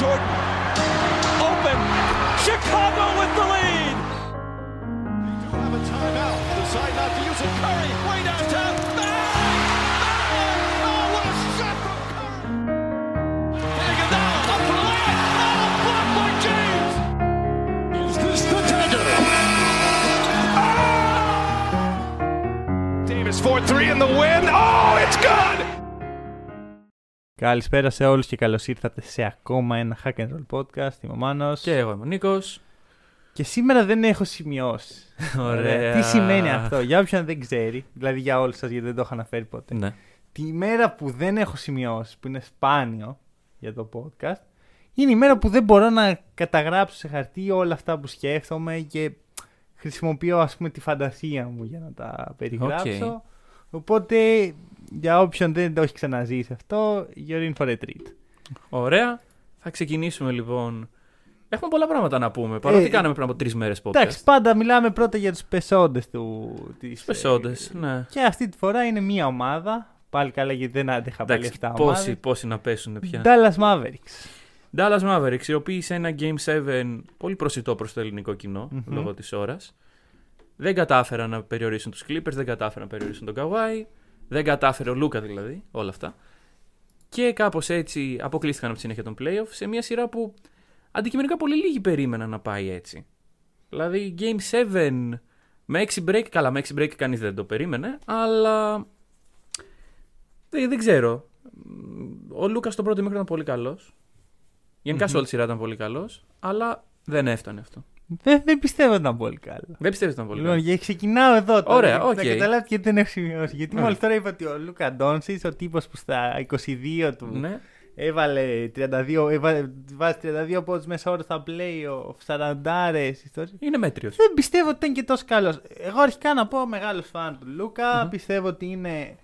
Jordan. Open. Chicago with the lead. They do have a timeout. Decide not to use it. Curry way downtown. Oh, what a shot from Curry! Iguodala up for the layup. Oh, blocked by James. Is this the dagger? Ah! Davis 4-3 in the win. Oh, it's good. Καλησπέρα σε όλους και καλώς ήρθατε σε ακόμα ένα Hack and Roll podcast. Είμαι ο Μάνος. Και εγώ είμαι ο Νίκος. Και σήμερα δεν έχω σημειώσεις. Ωραία. Τι σημαίνει αυτό, για όποιον δεν ξέρει, δηλαδή για όλους σας γιατί δεν το έχω αναφέρει ποτέ. Ναι. Τη μέρα που δεν έχω σημειώσεις, που είναι σπάνιο για το podcast, είναι η μέρα που δεν μπορώ να καταγράψω σε χαρτί όλα αυτά που σκέφτομαι και χρησιμοποιώ ας πούμε τη φαντασία μου για να τα περιγράψω. Οπότε για όποιον δεν το έχει ξαναζήσει αυτό, you're in for a treat. Ωραία. Θα ξεκινήσουμε λοιπόν. Έχουμε πολλά πράγματα να πούμε. Παρότι Ε, κάναμε πριν από τρεις μέρες podcast. Εντάξει, πάντα μιλάμε πρώτα για τους πεσόντες του. Της, Πεσόντες, ε, ναι. Και αυτή τη φορά είναι μία ομάδα. Πάλι καλά γιατί δεν άντεχα πάλι Εντάξει, 7 πόσοι, ομάδες. πόσοι να πέσουν πια. Dallas Mavericks. Dallas Mavericks, οι οποίοι σε ένα Game 7 πολύ προσιτό προς το ελληνικό κοινό, Μμμ. λόγω της ώρας. Δεν κατάφεραν να περιορίσουν τους Clippers, δεν κατάφεραν να περιορίσουν τον Kawhi, δεν κατάφερε ο Λούκα δηλαδή, όλα αυτά. Και κάπως έτσι αποκλείστηκαν από τη συνέχεια των playoff σε μια σειρά που αντικειμενικά πολύ λίγοι περίμεναν να πάει έτσι. Δηλαδή Game 7 με 6 break, καλά με 6 break κανείς δεν το περίμενε, αλλά δεν, δεν ξέρω. Ο Λούκας στο πρώτο μέχρι ήταν πολύ καλός. Γενικά σε όλη τη σειρά ήταν πολύ καλός, αλλά δεν έφτανε αυτό. Δεν, δεν πιστεύω ότι ήταν πολύ καλό. Δεν πιστεύεις ότι ήταν πολύ Λοιπόν, καλό. και ξεκινάω εδώ τώρα. Ωραία, Να οκ. καταλάβετε γιατί δεν έχω σημειώσεις. Γιατί Ωραία. μόλις τώρα είπα ότι ο Λούκα Ντόντσιτς, ο τύπος που στα 22 του Ναι. έβαλε 32, έβαλε, βάζει 32 πόντους μέσο όρο στα playoff, 40 ιστορίες. Είναι μέτριος. Δεν πιστεύω ότι ήταν και τόσο καλός. Εγώ αρχικά να πω μεγάλος φαν του Λούκα Πιστεύω ότι είναι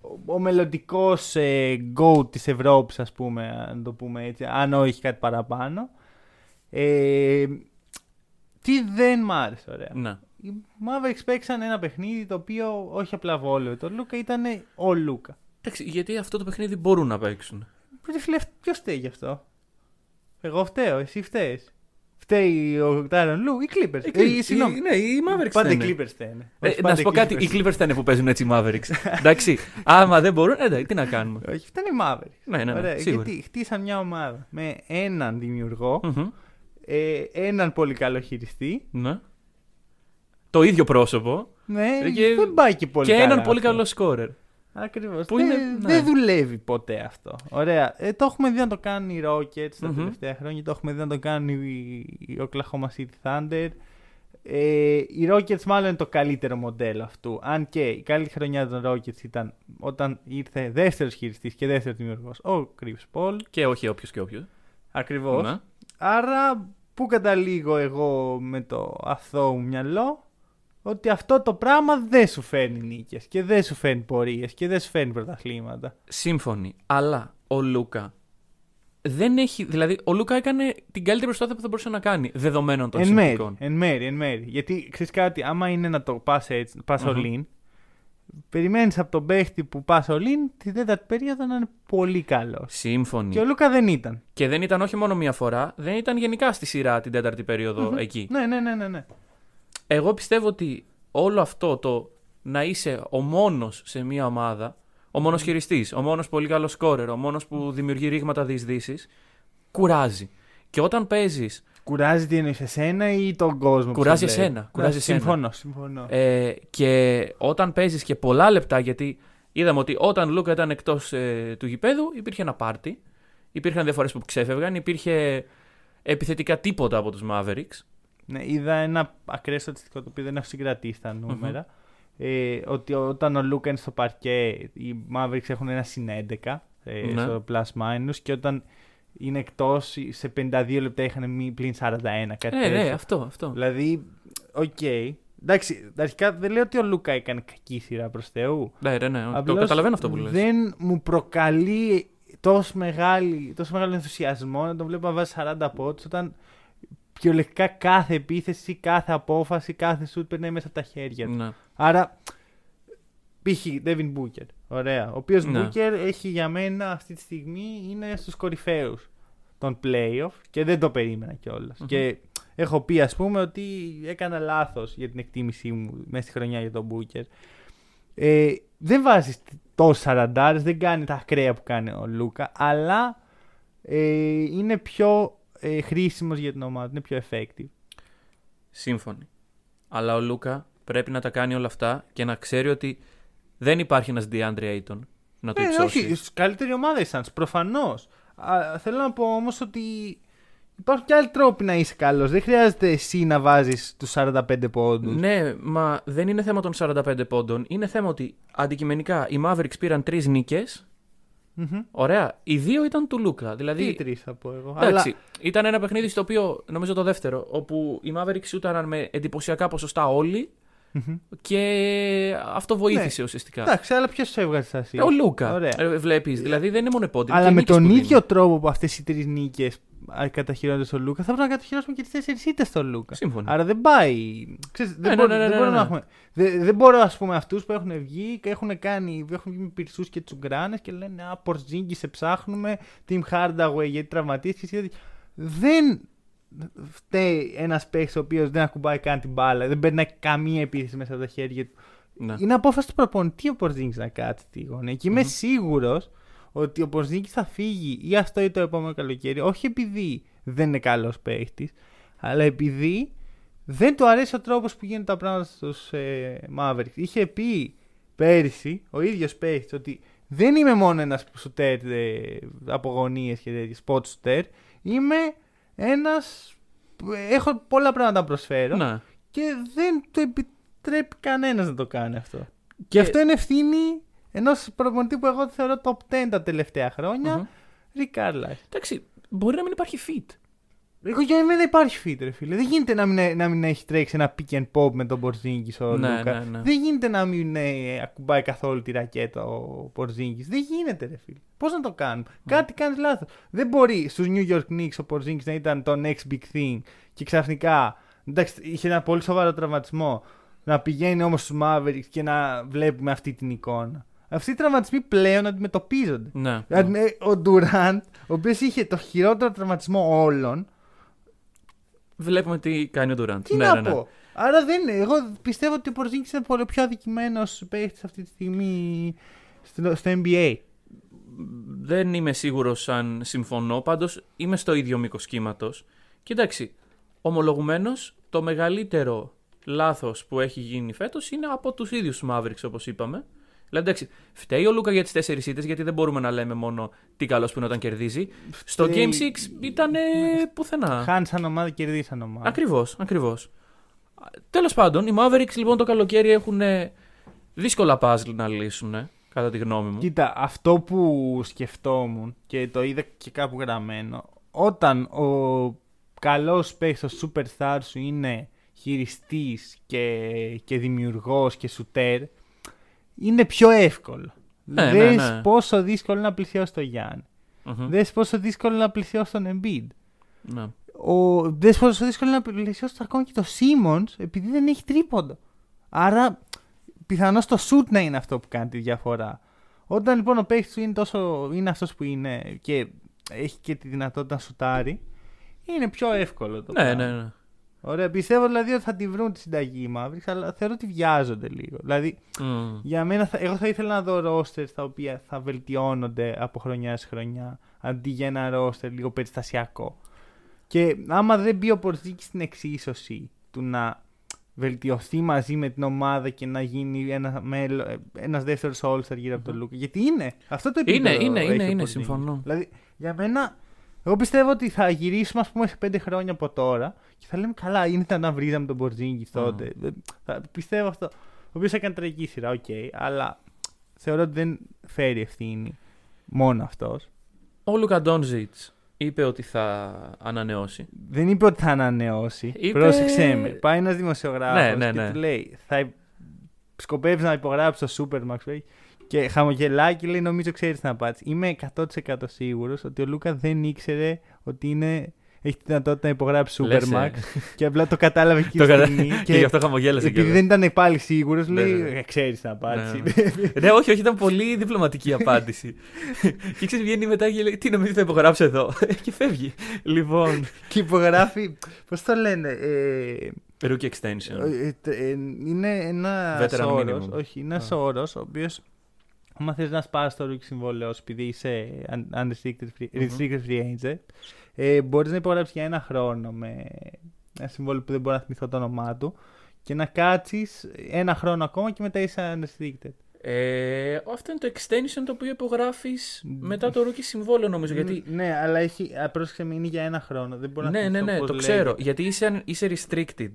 ο, ο μελλοντικός ε, GOAT της Ευρώπης, ας πούμε, αν το πούμε έτσι. Αν όχι κάτι παραπάνω. Ε, τι δεν μ' άρεσε, ωραία. Ναι. Οι Mavericks παίξαν ένα παιχνίδι το οποίο όχι απλά βόλιο. Το Λούκα ήταν ο Λούκα. Εντάξει, γιατί αυτό το παιχνίδι μπορούν να παίξουν. Ρε φίλε, ποιος φταίει γι' αυτό; Εγώ φταίω, εσύ φταίεις. Φταίει ο Τάρον Λου ή Clippers. Οι Ε, Clippers- συγγνώμη. Ναι, οι Mavericks Πάντα οι φταίνε. Clippers φταίνε. Ε, Όχι, να πάντα σου πω οι κάτι, Clippers. οι Clippers θα είναι που παίζουν έτσι οι Mavericks. Εντάξει, άμα δεν μπορούν, ε, εντάξει, τι να κάνουμε. Όχι, φταίνε οι Mavericks. Ναι, ναι, ναι, Ωραία, σίγουρα. γιατί χτίσαν μια ομάδα με έναν δημιουργό, Μμμ, ε, έναν πολύ καλό χειριστή. Ναι. Το ίδιο πρόσωπο Ναι, και- δεν πάει και πολύ και καλά έναν πολύ αυτό. καλό σκόρερ. Ακριβώς. Που δεν, είναι- ναι. δεν δουλεύει ποτέ αυτό. Ωραία. Ε, το έχουμε δει να το κάνουν οι Rockets τα Μμμ. τελευταία χρόνια. Το έχουμε δει να το κάνουν οι, οι Oklahoma City Thunder. Ε, οι Rockets μάλλον είναι το καλύτερο μοντέλο αυτού. Αν και η καλή χρονιά των Rockets ήταν όταν ήρθε δεύτερος χειριστής και δεύτερος δημιουργός ο Chris Paul. Και όχι όποιος και όποιος. Ακριβώς. Ναι. Άρα πού καταλήγω εγώ με το αθώο μου μυαλό; Ότι αυτό το πράγμα δεν σου φέρνει νίκες και δεν σου φέρνει πορείες και δεν σου φέρνει πρωταθλήματα. Σύμφωνοι. Αλλά ο Λούκα δεν έχει. Δηλαδή, ο Λούκα έκανε την καλύτερη προσπάθεια που θα μπορούσε να κάνει δεδομένων των Εν μέρη, συνθηκών. εν μέρη, εν μέρη. Γιατί ξέρεις κάτι, άμα είναι να το πας έτσι, πας Μμμ. all in, περιμένεις από τον παίχτη που πας all in τη τέταρτη περίοδο να είναι πολύ καλός. Σύμφωνοι. Και ο Λούκα δεν ήταν. Και δεν ήταν όχι μόνο μία φορά, δεν ήταν γενικά στη σειρά την τέταρτη περίοδο εκεί. Ναι, ναι, ναι, ναι. ναι. Εγώ πιστεύω ότι όλο αυτό το να είσαι ο μόνος σε μία ομάδα, ο μόνος χειριστής, ο μόνος πολύ καλός σκόρερ, ο μόνος που δημιουργεί ρήγματα διεισδύσεις, κουράζει. Και όταν παίζεις. Κουράζει τι εννοεί εσένα ή τον κόσμο. που Κουράζει σε βλέπει; εσένα, κουράζει Ναι, εσένα. Συμφωνώ, συμφωνώ. Ε, και όταν παίζεις και πολλά λεπτά, γιατί είδαμε ότι όταν Λούκα ήταν εκτός του γηπέδου, υπήρχε ένα πάρτι. Υπήρχαν διαφορέ που ξέφευγαν, υπήρχε επιθετικά τίποτα από τους Mavericks. Ναι, είδα ένα ακραίο στατιστικό το οποίο δεν έχω συγκρατήσει τα νούμερα. Ε, ότι όταν ο Λούκα είναι στο παρκέ, οι Mavericks έχουν ένα συν 11 ε, Ναι. στο plus minus και όταν είναι εκτός σε 52 λεπτά είχαν μη πλην 41. Κάτι Ε, ναι, τέτοιο. αυτό, αυτό. Δηλαδή, οκ. Εντάξει, αρχικά δεν λέω ότι ο Λούκα έκανε κακή σειρά προς Θεού. Ναι, ναι, ναι. Το Απλώς καταλαβαίνω αυτό που λες. Δεν μου προκαλεί τόσο, μεγάλη, τόσο μεγάλο ενθουσιασμό να τον βλέπω να βάζει 40 πόντους όταν κυριολεκτικά κάθε επίθεση, κάθε απόφαση, κάθε σουτ περνάει μέσα από τα χέρια του. Ναι. Άρα, π.χ. Devin Booker. Ωραία. Ο οποίος Ναι. Booker έχει για μένα αυτή τη στιγμή είναι στους κορυφαίους τον playoff και δεν το περίμενα κιόλας. Και έχω πει, ας πούμε, ότι έκανα λάθος για την εκτίμησή μου μέσα στη χρονιά για τον Booker. Ε, δεν βάζεις τόσου σαραντάρες, δεν κάνει τα ακραία που κάνει ο Λούκα, αλλά ε, είναι πιο ε, χρήσιμος για την ομάδα, είναι πιο effective. Σύμφωνοι. Αλλά ο Λούκα πρέπει να τα κάνει όλα αυτά και να ξέρει ότι δεν υπάρχει ένας DeAndre Ayton να το Ε, υψώσεις. όχι, στους καλύτερη ομάδα οι Suns, προφανώ. Θέλω να πω όμως ότι υπάρχουν και άλλοι τρόποι να είσαι καλός. Δεν χρειάζεται εσύ να βάζεις τους 45 πόντους. Ναι, μα δεν είναι θέμα των 45 πόντων. Είναι θέμα ότι αντικειμενικά οι Mavericks πήραν τρεις νίκες. Ωραία. Οι δύο ήταν του Λούκα. Τι Δηλαδή. τρεις θα πω εγώ. Εντάξει, ήταν ένα παιχνίδι στο οποίο, νομίζω το δεύτερο, όπου οι Mavericks σούταραν με εντυπωσιακά ποσοστά όλοι και αυτό βοήθησε Ναι. ουσιαστικά. Εντάξει, αλλά ποιος του έβγαζε στα Ε, Ο Λούκα. Ωραία. Βλέπεις. Δηλαδή δεν είναι μόνο επώνυμο. Αλλά και με νίκες τον που δίνει. ίδιο τρόπο που αυτές οι τρεις νίκες καταχειρώνονται στον Λούκα, θα πρέπει να καταχειρώσουμε και τις τέσσερις ήττες στον Λούκα. Σύμφωνα. Άρα δεν πάει. Ξέρεις, δεν, Ναι, μπορώ, ναι, ναι, δεν ναι, μπορούμε ναι. να έχουμε. Δεν, δεν μπορώ, ας πούμε, αυτούς που έχουν βγει και έχουν κάνει. Έχουν βγει με πυρσούς και τσουγκράνες και λένε Α, Πορζίνγκη σε ψάχνουμε. Team Hardaway γιατί τραυματίστηκε. γιατί- Δεν φταίει ένας παίχτη ο οποίος δεν ακουμπάει καν την μπάλα. Δεν περνάει καμία επίθεση μέσα από τα χέρια του. Ναι. Είναι απόφαση του προπονητή ο Πορζίνγκη να κάτσει τη γωνία. Και είμαι σίγουρος ότι ο Πορζίνγκη θα φύγει ή αυτό ή το επόμενο καλοκαίρι. Όχι επειδή δεν είναι καλός παίχτη, αλλά επειδή δεν του αρέσει ο τρόπος που γίνονται τα πράγματα στους ε, Mavericks. Είχε πει πέρυσι ο ίδιος παίχτη ότι δεν είμαι μόνο ένας σουτέρ ε, από γωνίες και τέτοια, spot shooter. Είμαι ένας. Έχω πολλά πράγματα να προσφέρω Ναι. και δεν το επιτρέπει κανένας να το κάνει αυτό. Και, Και- αυτό είναι ευθύνη ενός προπονητή που εγώ το θεωρώ top 10 τα τελευταία χρόνια. Μμμ. Rick Carlisle. Εντάξει, μπορεί να μην υπάρχει fit. Εγώ για μένα υπάρχει fit, ρε φίλε. Δεν γίνεται να μην, να μην έχει τρέξει ένα pick and pop με τον Porzingis ο Ναι, Λούκα. ναι, ναι. Δεν γίνεται να μην ε, ακουμπάει καθόλου τη ρακέτα ο Porzingis. Δεν γίνεται, ρε φίλε. Πώς να το κάνουμε; Κάτι κάνεις λάθος. Δεν μπορεί στους New York Knicks ο Porzingis να ήταν το next big thing και ξαφνικά. Εντάξει, είχε ένα πολύ σοβαρό τραυματισμό. Να πηγαίνει όμως στους Mavericks και να βλέπουμε αυτή την εικόνα. Αυτοί οι τραυματισμοί πλέον αντιμετωπίζονται. Ναι. Δηλαδή, ε, Ο Ντουραντ, ο οποίος είχε το χειρότερο τραυματισμό όλων, Βλέπουμε τι κάνει ο Durant. τι ναι, να ναι, ναι. πω. Άρα δεν είναι. Εγώ πιστεύω ότι ο Πορζίνκη είναι πολύ πιο αδικημένο παίχτης αυτή τη στιγμή στο, στο NBA. Δεν είμαι σίγουρος αν συμφωνώ. Πάντως είμαι στο ίδιο μήκος κύματος. Και εντάξει, ομολογουμένως το μεγαλύτερο λάθος που έχει γίνει φέτος είναι από τους ίδιους τους Mavericks, όπως είπαμε. Δηλαδή, εντάξει, φταίει ο Λούκα για τις τέσσερις ήττες, γιατί δεν μπορούμε να λέμε μόνο τι καλός που είναι όταν κερδίζει. Στο Φταίει- Game 6 ήταν πουθενά. Χάνει σαν ομάδα, κερδίζει σαν ομάδα. Ακριβώς, ακριβώς. Τέλος πάντων, οι Mavericks λοιπόν το καλοκαίρι έχουν ε, δύσκολα puzzle να λύσουν, ε, κατά τη γνώμη μου. Κοίτα, αυτό που σκεφτόμουν και το είδα και κάπου γραμμένο, όταν ο καλός παίκτης, ο superstar σου είναι χειριστής και, και δημιουργός και σουτέρ, είναι πιο εύκολο. Ναι, Δες ναι, ναι. πόσο δύσκολο είναι να πλησιώσει τον Γιάννη. Μμμ. Δες πόσο δύσκολο είναι να πλησιώσει τον Embiid. Ναι. Ο... Δες πόσο δύσκολο είναι να πλησιώσει ακόμα και το Simmons επειδή δεν έχει τρίποντο. Άρα πιθανώς το shoot να είναι αυτό που κάνει τη διαφορά. Όταν λοιπόν ο παίκτης σου είναι, τόσο... είναι αυτός που είναι και έχει και τη δυνατότητα να σουτάρει, είναι πιο εύκολο το Ναι, πράγμα. ναι, ναι. Ωραία, πιστεύω δηλαδή ότι θα τη βρουν τη συνταγή οι Mavericks, αλλά θεωρώ ότι βιάζονται λίγο. Δηλαδή, Μμ. για μένα, θα, εγώ θα ήθελα να δω ρόστερ τα οποία θα βελτιώνονται από χρονιά σε χρονιά, αντί για ένα ρόστερ λίγο περιστασιακό. Και άμα δεν μπει ο Πορζίκη στην εξίσωση του να βελτιωθεί μαζί με την ομάδα και να γίνει ένα μέλος, ε, ένας δεύτερος All-Star γύρω από τον Λούκα. Γιατί είναι. Αυτό το Είναι, επίπεδο είναι, έχει είναι, ο είναι, Porzingis. συμφωνώ. Δηλαδή, για μένα, εγώ πιστεύω ότι θα γυρίσουμε ας πούμε σε πέντε χρόνια από τώρα και θα λέμε καλά, είναι ήταν να βρίζαμε τον Πορζίνγκη τότε. Δεν- θα- πιστεύω αυτό. Ο οποίος έκανε τραγική σειρά, οκ, αλλά θεωρώ ότι δεν φέρει ευθύνη μόνο αυτός. Ο Λούκα Ντόντσιτς είπε ότι θα ανανεώσει. Δεν είπε ότι θα ανανεώσει. Είπε- Πρόσεξε με. Πάει ένας δημοσιογράφος Ναι, ναι, και ναι. του λέει: Θα σκοπεύεις να υπογράψεις το Supermax. Λέει, Και χαμογελάει και λέει: Νομίζω ξέρεις την απάντηση. Είμαι 100% σίγουρος ότι ο Λούκα δεν ήξερε ότι είναι έχει τη δυνατότητα να υπογράψει Λες, Supermax ε. και απλά το κατάλαβε εκείνη Το τη κατα- στιγμή. Και γι' αυτό χαμογέλασε επειδή κιόλας. δεν ήταν πάλι σίγουρος, Ναι, λέει: ναι, ναι. «Ε, Ξέρεις την απάντηση. Ναι. ναι, όχι, όχι, ήταν πολύ διπλωματική η απάντηση. και ξέρεις, βγαίνει μετά και λέει: Τι νομίζεις θα υπογράψω εδώ; και φεύγει. Λοιπόν. και υπογράφει. Πώς το λένε. Ε, Rookie extension. ε, τε- ε, είναι ένας Veteran όρος. minimum. Όχι, είναι ένας Α. όρος ο οποίος. Άμα θες να σπάσει το rookie συμβόλαιο σου επειδή είσαι un- unrestricted free, Μμμ. restricted free agent, ε, μπορείς να υπογράψεις για ένα χρόνο με ένα συμβόλαιο που δεν μπορώ να θυμηθώ το όνομά του και να κάτσεις ένα χρόνο ακόμα και μετά είσαι unrestricted. Ε, αυτό είναι το extension το οποίο υπογράφεις μετά το rookie συμβόλαιο, νομίζω. Γιατί. Ναι, αλλά έχει. α, Πρόσεξε με, είναι για ένα χρόνο. Δεν μπορώ να Ναι, ναι, θυμηθώ ναι, πώς το λέγεται. ξέρω. Γιατί είσαι, είσαι restricted.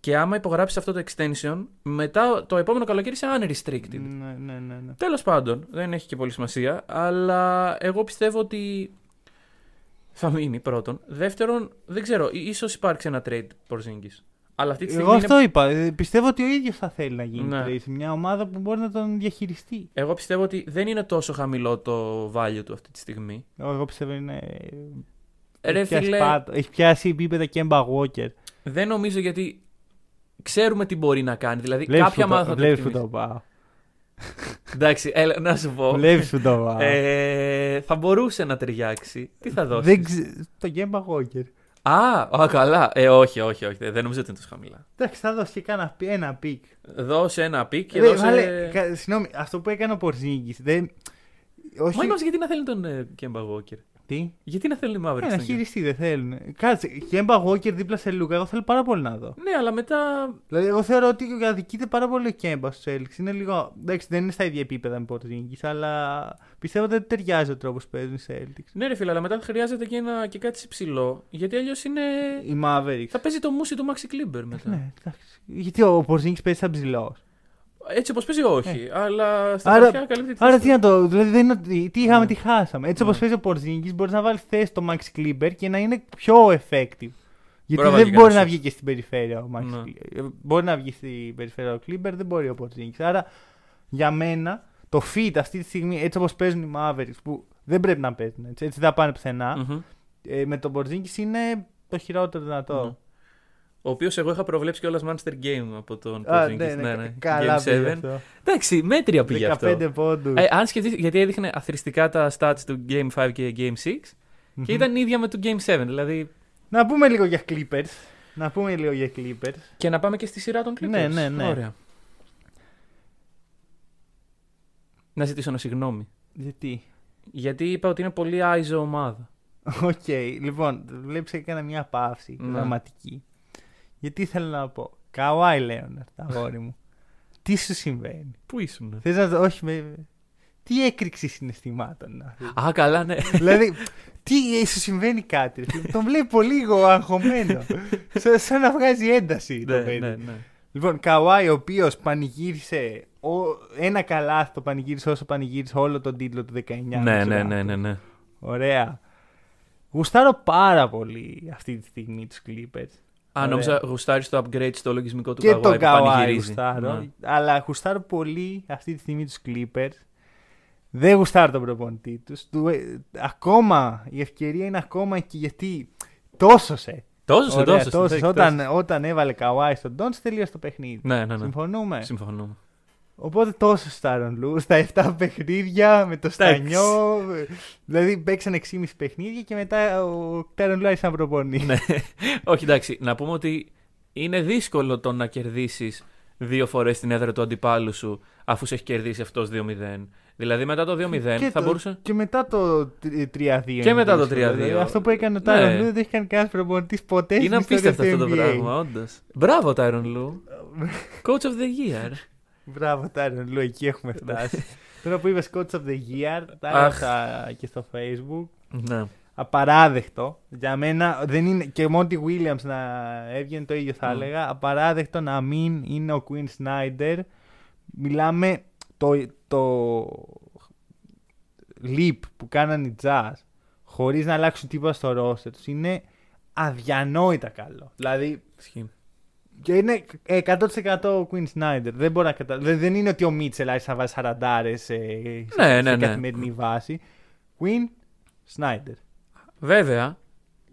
Και άμα υπογράψεις αυτό το extension, μετά το επόμενο καλοκαίρι είσαι unrestricted. Ναι, ναι, ναι. ναι. Τέλος πάντων, δεν έχει και πολύ σημασία. Αλλά εγώ πιστεύω ότι θα μείνει πρώτον. Δεύτερον, δεν ξέρω, ίσως υπάρξει ένα trade Porzingis. Αλλά αυτή τη στιγμή. Εγώ είναι- αυτό είπα. Ε, Πιστεύω ότι ο ίδιος θα θέλει να γίνει Ναι. trade σε μια ομάδα που μπορεί να τον διαχειριστεί. Εγώ πιστεύω ότι δεν είναι τόσο χαμηλό το value του αυτή τη στιγμή. Εγώ πιστεύω είναι. Ρε έχει, πιάσει φίλε, πάτο. έχει πιάσει επίπεδα και Walker. δεν νομίζω γιατί ξέρουμε τι μπορεί να κάνει. Δηλαδή, Βλέπεις κάποια που το- ομάδα θα το βλέπεις που εκτιμήσει. το πάω. Εντάξει, έλα, να σου πω. Βλέπει που το πάω. Ε, θα μπορούσε να ταιριάξει. Τι θα δώσεις; Δεν ξε... Το Kemba Walker. Α, α, καλά. Ε, όχι, όχι, όχι. Δεν νομίζω ότι είναι τόσο χαμηλά. Εντάξει, θα δώσει και κάνα, pi- ένα pick. Δώσε ένα pick και Ρε, δώσε. βάλε- κα- Συγγνώμη, αυτό που έκανε ο Πορζίνγκη. Δεν... Όχι. Μα είμαστε γιατί να θέλει τον ε, Kemba Walker. Τι; Γιατί να θέλει οι Mavericks Ε, να τον Kemba? χειριστεί, δεν θέλουν. Κάτσε, Kemba Walker δίπλα σε Λούκα, εγώ θέλω πάρα πολύ να δω. Ναι, αλλά μετά. Δηλαδή, εγώ θεωρώ ότι αδικείται πάρα πολύ ο Kemba στους Celtics. Είναι λίγο. Εντάξει, δεν είναι στα ίδια επίπεδα με Πορζίνγκις, αλλά πιστεύω ότι δεν ταιριάζει ο τρόπος που παίζουν οι Celtics. Ναι, ρε φίλε, αλλά μετά χρειάζεται και, ένα, και κάτι υψηλό. Γιατί αλλιώς είναι. Οι Mavericks. Θα παίζει το μουσι του Maxi Kleber μετά. Ναι, εντάξει. Γιατί ο Πορτζίνγκης παίζει σαν ψηλός. Έτσι όπως παίζει, όχι. Αλλά στα Ε. Άρα- χαρτιά καλύπτει τη Άρα θέση τι να το. Δηλαδή, δεν είναι ότι. Τι είχαμε, Ναι. τι χάσαμε. Έτσι όπως Ναι. παίζει ο Πορτζίνγκη, μπορείς να βάλεις θέση το Max Kleber και να είναι πιο effective. Γιατί να βάλει δεν και μπορεί κανένα να shot. βγει και στην περιφέρεια ο Max Ναι. Kleber. Μπορεί να βγει στην περιφέρεια ο Kleber, δεν μπορεί ο Πορτζίνγκη. Άρα για μένα το fit αυτή τη στιγμή, έτσι όπως παίζουν οι Mavericks, που δεν πρέπει να παίζουν έτσι, έτσι δεν θα πάνε πουθενά, Μμμ. ε, με τον Πορτζίνγκη είναι το χειρότερο δυνατό. Ναι. Ο οποίος εγώ είχα προβλέψει κιόλας Monster Game από τον Α, Porzingis. ναι, ναι, ναι, ναι. Καλά Game πήγε 7. αυτό. Εντάξει, μέτρια πήγε 15 αυτό. πόντους. Ε, αν σκεφτείς, γιατί έδειχνε αθρηστικά τα stats του Game 5 και Game 6 και ήταν ίδια με το Game 7. Δηλαδή. Να πούμε λίγο για Clippers. Να πούμε λίγο για Clippers. Και να πάμε και στη σειρά των Clippers. Ναι, ναι, ναι. Ωραία. Να ζητήσω ένα συγγνώμη. Γιατί; Γιατί είπα ότι είναι πολύ iso ομάδα. Οκ, λοιπόν, βλέπεις έκανα μια παύση Ναι. δραματική. Γιατί θέλω να πω. Kawhi Leonard, αγόρι μου. Τι σου συμβαίνει; Πού ήσουν. Θες να το. Όχι, με. Τι έκρηξη συναισθημάτων να δεις; Α, καλά, ναι. δηλαδή, τι ε, σου συμβαίνει κάτι. ρε φίλε; Τον βλέπω λίγο αγχωμένο. σαν, σαν να βγάζει ένταση το ναι, παιδί. ναι, ναι. Λοιπόν, Καουάι, ο οποίος πανηγύρισε. ο- ένα καλάθι το πανηγύρισε όσο πανηγύρισε όλο τον τίτλο του 19. Ναι, με ναι, τους ναι, Raptors. ναι, ναι. Ωραία. Γουστάρω πάρα πολύ αυτή τη στιγμή τους Clippers. Α, Ωραία. νόμιζα γουστάρει το upgrade στο λογισμικό του και Kawhi τον που Καουάι πανηγυρίζει. γουστάρω. Ναι. Αλλά γουστάρω πολύ αυτή τη στιγμή τους Clippers. Δεν γουστάρω τον προπονητή τους. ακόμα η ευκαιρία είναι ακόμα εκεί γιατί τόσωσε. Τόσος, Ωραία, τόσος. τόσωσε. Όταν, όταν έβαλε Καουάι στον Ντόντ, τελείωσε το παιχνίδι. Ναι, ναι, ναι. Συμφωνούμε. Συμφωνούμε. Οπότε τόσο Στάρον Λου, στα 7 παιχνίδια με το Στανιό. δηλαδή παίξαν 6,5 παιχνίδια και μετά ο Στάρον Λου άρχισε να προπονεί. ναι. Όχι, εντάξει, να πούμε ότι είναι δύσκολο το να κερδίσεις δύο φορές την έδρα του αντιπάλου σου αφού σε έχει κερδίσει αυτός 2-0. Δηλαδή μετά το 2-0 και, θα το- μπορούσε. και μετά το 3-2. είναι μετά το δύσκολο. 3-2. Δηλαδή, αυτό που έκανε ο Τάρον Ναι. Λου δεν έχει κάνει κανένας προπονητής ποτέ στην Είναι ιστορία απίστευτο του αυτό το NBA. πράγμα, όντως. Μπράβο, Τάιρον Λου. Coach of the year. Μπράβο, Τάρον Λου, εκεί έχουμε φτάσει. Τώρα που είπες Coach of the Year, τα Αχ. έγραψα και στο Facebook. ναι. απαράδεκτο. Για μένα δεν είναι. Και ο Μόντι Williams να έβγαινε το ίδιο θα Mm. έλεγα. Απαράδεκτο να μην είναι ο Quinn Snyder. Μιλάμε το, το leap που κάνανε οι Jazz χωρίς να αλλάξουν τίποτα στο roster τους είναι αδιανόητα καλό. Δηλαδή Ισχύει. Και είναι 100% ο Quinn Snyder. Δεν, μπορώ να κατα... δεν, δεν είναι ότι ο Μίτσελ άρχισε να βάζει 40 σε, σε, Ναι, ναι, σε ναι. καθημερινή βάση. Quinn Snyder. Βέβαια,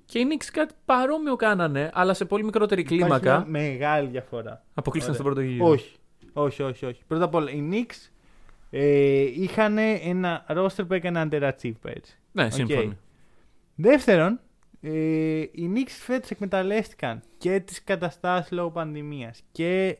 Και οι Knicks κάτι παρόμοιο κάνανε, αλλά σε πολύ μικρότερη Υπάρχει κλίμακα. μια μεγάλη διαφορά. Αποκλείστηκαν στον Ωραία. πρώτο γύρο. Όχι. Όχι, όχι, όχι. Πρώτα απ' όλα, οι Knicks ε, είχαν ένα roster που έκανε underachieve πέρσι. Ναι, σύμφωνοι. Δεύτερον, ε, οι Knicks φέτος εκμεταλλεύτηκαν και τις καταστάσεις λόγω πανδημίας και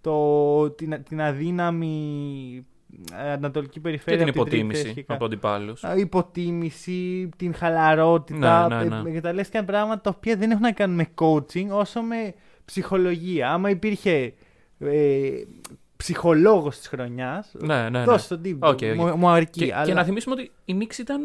το, την, την αδύναμη ε, ανατολική Και περιφέρεια την από την τρίτη θέση υποτίμηση και κα- από αντιπάλους. Α, υποτίμηση, την χαλαρότητα. Ναι, ναι, ναι. Ε, Εκμεταλλεύτηκαν πράγματα τα οποία δεν έχουν να κάνουν με coaching όσο με ψυχολογία. Άμα υπήρχε ε, ψυχολόγος της χρονιάς, Ναι, ναι, ναι. δώσε τον τύπο. OK, OK. Μου, μου αρκεί. Και, αλλά... και να θυμίσουμε ότι οι Knicks ήταν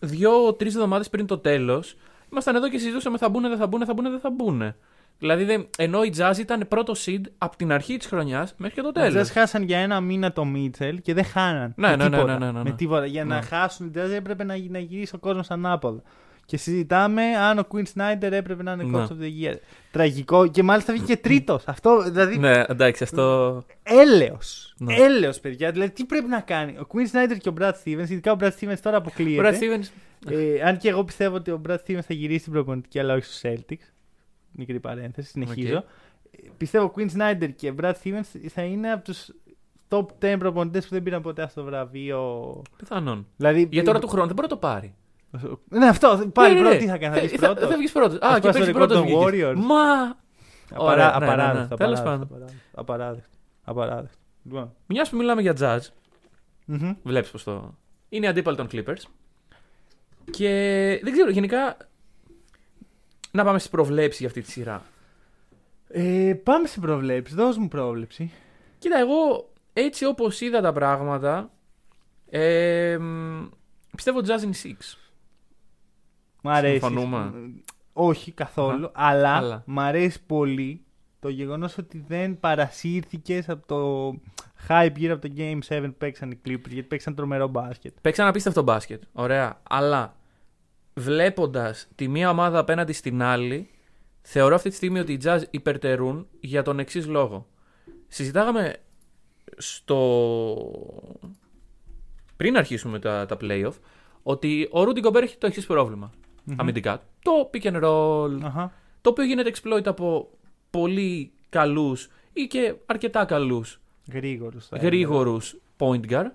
δύο-τρεις εβδομάδες πριν το τέλος. Ήμασταν εδώ και συζητούσαμε θα μπουν, δεν θα μπουν, θα μπουν, δεν θα μπουν. Δηλαδή, δεν- ενώ οι Jazz ήταν πρώτο seed από την αρχή της χρονιάς μέχρι και το Οι τέλος. Jazz χάσαν για ένα μήνα το Μίτσελ και δεν χάναν. Ναι, με ναι, ναι, τίποτα. ναι, ναι, ναι. Με τίποτα. Για να Ναι. χάσουν οι Jazz έπρεπε να, να γυρίσει ο κόσμος ανάποδα. Και συζητάμε αν ο Quinn Snyder έπρεπε να είναι Ναι. coach of the year. Τραγικό. Και μάλιστα βγήκε τρίτος. Αυτό δηλαδή Ναι, εντάξει, αυτό. Έλεος. Ναι. Έλεος, παιδιά. Δηλαδή, τι πρέπει να κάνει; Ο Quinn Snyder και ο Brad Stevens, ειδικά ο Brad Stevens τώρα Ο αποκλείεται. Brad Stevens. Ε, αν και εγώ πιστεύω ότι ο Brad Stevens θα γυρίσει στην προπονητική, αλλά όχι στους Celtics. Μικρή παρένθεση, συνεχίζω. Οκ. Ε, Πιστεύω ο Quinn Snyder και Brad Stevens θα είναι από τους top 10 προπονητές που δεν πήραν ποτέ αυτό το βραβείο. Πιθανόν. Δηλαδή, Για τώρα του χρόνου δεν μπορεί να το πάρει. Ναι, αυτό. Πάλι Ναι, ναι, πρώτο, ναι. τι θα κάνεις, θα Ε, βγεις θα- πρώτος; Θα βγεις πρώτος. Α, πας και στο παίξει record πρώτο. των Warriors. Μα. Ωραία, ναι, ναι, ναι. Απαράδεκτο. Τέλος απαράδεκτο, πάντων. απαράδεκτο, Απαράδεκτο. Απαράδεκτο. Λοιπόν. Μια που μιλάμε για jazz, μμμ. βλέπεις πω το. Είναι αντίπαλοι των Clippers. Και δεν ξέρω, γενικά. Να πάμε στις προβλέψεις για αυτή τη σειρά. Ε, πάμε σε προβλέψεις. Δώσ' μου πρόβλεψη. Κοίτα, εγώ έτσι όπως είδα τα πράγματα. Ε, μ, πιστεύω Jazz in 6. Μ' αρέσει. Συμφωνούμε. Όχι καθόλου, Αχα. αλλά, Αλλά. μ' αρέσει πολύ το γεγονός ότι δεν παρασύρθηκες από το hype γύρω από το Game 7 που παίξαν οι Clippers, γιατί παίξαν τρομερό μπάσκετ. Παίξαν απίστευτο μπάσκετ. Ωραία. Αλλά βλέποντας τη μία ομάδα απέναντι στην άλλη, θεωρώ αυτή τη στιγμή ότι οι Jazz υπερτερούν για τον εξής λόγο. Συζητάγαμε στο. πριν αρχίσουμε τα, τα playoff, ότι ο Rudy Gobert έχει το εξής πρόβλημα. Αμυντικά. Το pick and roll, Αχα. το οποίο γίνεται exploit από πολύ καλούς ή και αρκετά καλούς Γρήγορος θα έλεγα. γρήγορους point guard.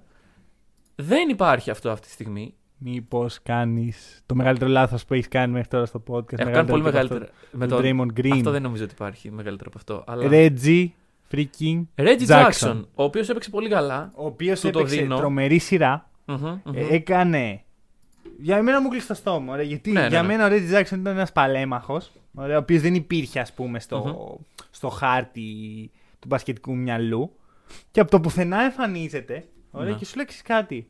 Δεν υπάρχει αυτό αυτή τη στιγμή. Μήπως κάνεις το μεγαλύτερο λάθος που έχεις κάνει μέχρι τώρα στο podcast. Έχω κάνει πολύ και από μεγαλύτερα. αυτό Με του τον... Draymond Green. Αυτό δεν νομίζω ότι υπάρχει μεγαλύτερο από αυτό. Αλλά... Reggie freaking Reggie Jackson. Jackson, ο οποίος έπαιξε πολύ καλά. ο οποίος Του το έπαιξε δίνω. τρομερή σειρά. Μμμ, μμμ. Ε, έκανε. Για μένα μου κλείσει το στόμα. Ωραία, γιατί Ναι, ναι, για ναι. μένα ο Reggie Jackson ήταν ένας παλέμαχος. Ο οποίος δεν υπήρχε, ας πούμε, στο, Μμμ. στο χάρτη του μπασκετικού μυαλού. Και από το πουθενά εμφανίζεται. Ωραία, Ναι. και σου λέει «Ξέρεις κάτι.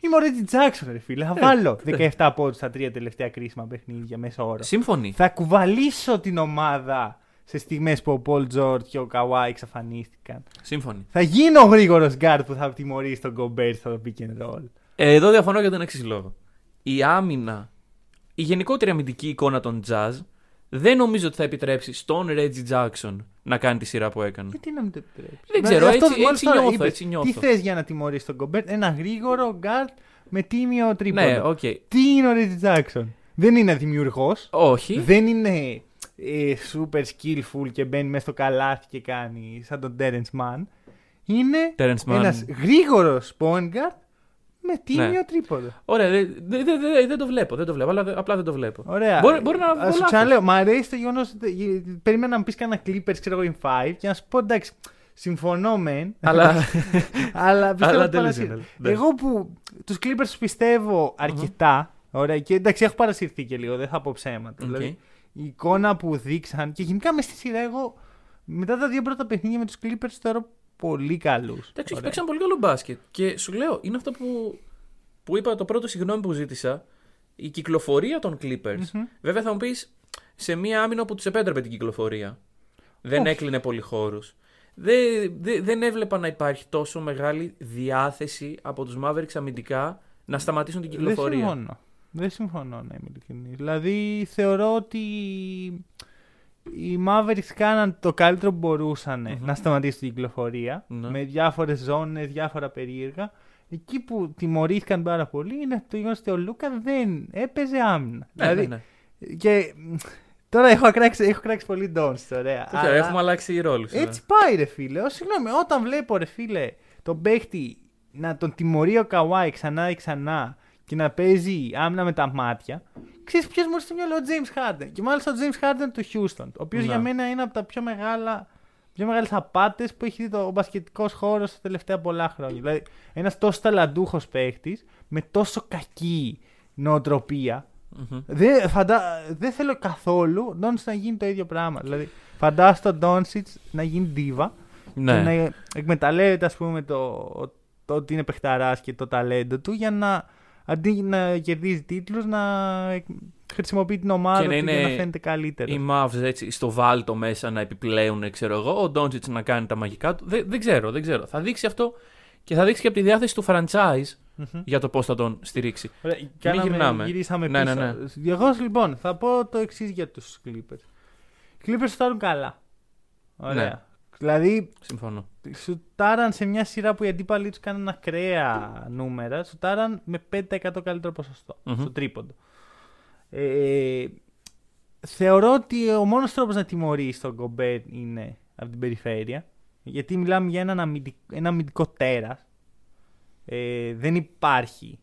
Είμαι ο Reggie Jackson, ρε φίλε. Θα Ε, βάλω ναι. 17 πόντους στα τρία τελευταία κρίσιμα παιχνίδια μέσο όρο. Σύμφωνοι. Θα κουβαλήσω την ομάδα σε στιγμές που ο Paul George και ο Kawhi εξαφανίστηκαν. Σύμφωνοι. Θα γίνω ο γρήγορος γκάρτ που θα τιμωρήσει τον Gobert στο pick and roll. Ε, εδώ διαφωνώ για τον εξής λόγο. Η άμυνα, η γενικότερη αμυντική εικόνα των Jazz δεν νομίζω ότι θα επιτρέψει στον Reggie Jackson να κάνει τη σειρά που έκανε. Γιατί να μην το επιτρέψει. Δεν ξέρω, Αυτός έτσι- μόλις έτσι τώρα νιώθω, είπες. έτσι νιώθω. Τι θες για να τιμωρήσει τον Κομπέρτ, ένα γρήγορο γκάρτ με τίμιο τρίποντο. Ναι, οκ. Τι είναι ο Reggie Jackson. Δεν είναι δημιουργός. Όχι. Δεν είναι ε, super skillful και μπαίνει μέσα στο καλάθι και κάνει σαν τον Terence Mann. Είναι Terence Mann. ένας γρήγορος point guard με τίμιο Ναι. τρίποντο. Ωραία, δεν δε, δε, δε- δεν το βλέπω. Δεν το βλέπω, αλλά δε- απλά δεν το βλέπω. Ωραία. Μπορεί, μπορεί να Ας βγω σου λάθος. ξαναλέω, μου αρέσει το γεγονός ότι περίμενα να μου πεις κανένα Clippers, ξέρω εγώ, in 5 και να σου πω εντάξει, συμφωνώ μεν. Αλλά. Αλλά πιστεύω Αλλά ότι παρασύρθη. delusional, ναι. Εγώ που τους Clippers τους πιστεύω αρκετά. Ωραία, και εντάξει, έχω παρασυρθεί και λίγο, δεν θα πω ψέματα. Οκ. Δηλαδή, η εικόνα που δείξαν και γενικά μες στη σειρά, εγώ μετά τα δύο πρώτα παιχνίδια με τους Clippers τους θεωρώ πολύ καλούς. Εντάξει, όχι, παίξαν πολύ καλό μπάσκετ. Και σου λέω, είναι αυτό που, που είπα το πρώτο συγγνώμη που ζήτησα. Η κυκλοφορία των Clippers. Βέβαια θα μου πεις σε μία άμυνα που τους επέτρεπε την κυκλοφορία. Δεν Όχι. έκλεινε πολύ χώρους. Δεν, δεν, δεν έβλεπα να υπάρχει τόσο μεγάλη διάθεση από τους Mavericks αμυντικά να σταματήσουν την Δεν κυκλοφορία. συμφωνώ. Δεν συμφωνώ να είμαι ειλικρινή. Δηλαδή θεωρώ ότι οι Mavericks κάναν το καλύτερο που μπορουσαν να σταματήσουν την κυκλοφορία Ναι. με διάφορες ζώνες, διάφορα περίεργα. Εκεί που τιμωρήθηκαν πάρα πολύ είναι το γεγονός ότι ο Λούκα δεν έπαιζε άμυνα. Ναι, δηλαδή ναι, ναι. Και μ, τώρα έχω κράξει, έχω κράξει πολύ Ντόνσιτ, ωραία. Όχι, Αλλά έχουμε αλλάξει ρόλους. Έτσι πάει, ρε φίλε. Ω, συγγνώμη, όταν βλέπω, ρε φίλε, τον παίχτη να τον τιμωρεί ο Καουάι ξανά και ξανά και να παίζει άμυνα με τα μάτια. Ξέρεις ποιος μου έρθει στο μυαλό, ο James Harden. Και μάλιστα ο James Harden του Houston. Ο οποίος Ναι. για μένα είναι από τα πιο μεγάλα. Πιο μεγάλες απάτες που έχει δει το, ο μπασκετικός χώρος τα τελευταία πολλά χρόνια. Δηλαδή, ένας τόσο ταλαντούχος παίχτης με τόσο κακή νοοτροπία. Δεν, φαντα... δεν θέλω καθόλου ο Ντόνσιτς να γίνει το ίδιο πράγμα. Δηλαδή, φαντάζομαι τον Ντόνσιτς να γίνει ντίβα Ναι. και να εκμεταλλεύεται ας πούμε το, το ότι είναι παιχταράς και το ταλέντο του για να αντί να κερδίζει τίτλους να εκ- χρησιμοποιεί την ομάδα Και να του για είναι να φαίνεται καλύτερος. Οι Mavs έτσι στο βάλτο μέσα να επιπλέουν, ξέρω εγώ. Ο Ντόντζιτ να κάνει τα μαγικά του. Δεν, δεν ξέρω, δεν ξέρω. Θα δείξει αυτό και θα δείξει και από τη διάθεση του franchise Μμμ. για το πώς θα τον στηρίξει. Ωραία, κάναμε, γυρνάμε. Γυρίσαμε Ναι, πίσω. ναι, ναι. Εγώ λοιπόν θα πω το εξής για τους Clippers. Οι Clippers σουτάρουν καλά. Ωραία. Ναι. Δηλαδή Συμφωνώ. σουτάραν σε μια σειρά που οι αντίπαλοι τους κάναν ακραία νούμερα. Σουτάραν με 5% καλύτερο ποσοστό Μμμ. στο τρίποντο. Ε, θεωρώ ότι ο μόνος τρόπος να τιμωρήσει τον Γκομπέρ είναι από την περιφέρεια. Γιατί μιλάμε για έναν αμυντικ- ένα αμυντικό τέρας. Ε, δεν υπάρχει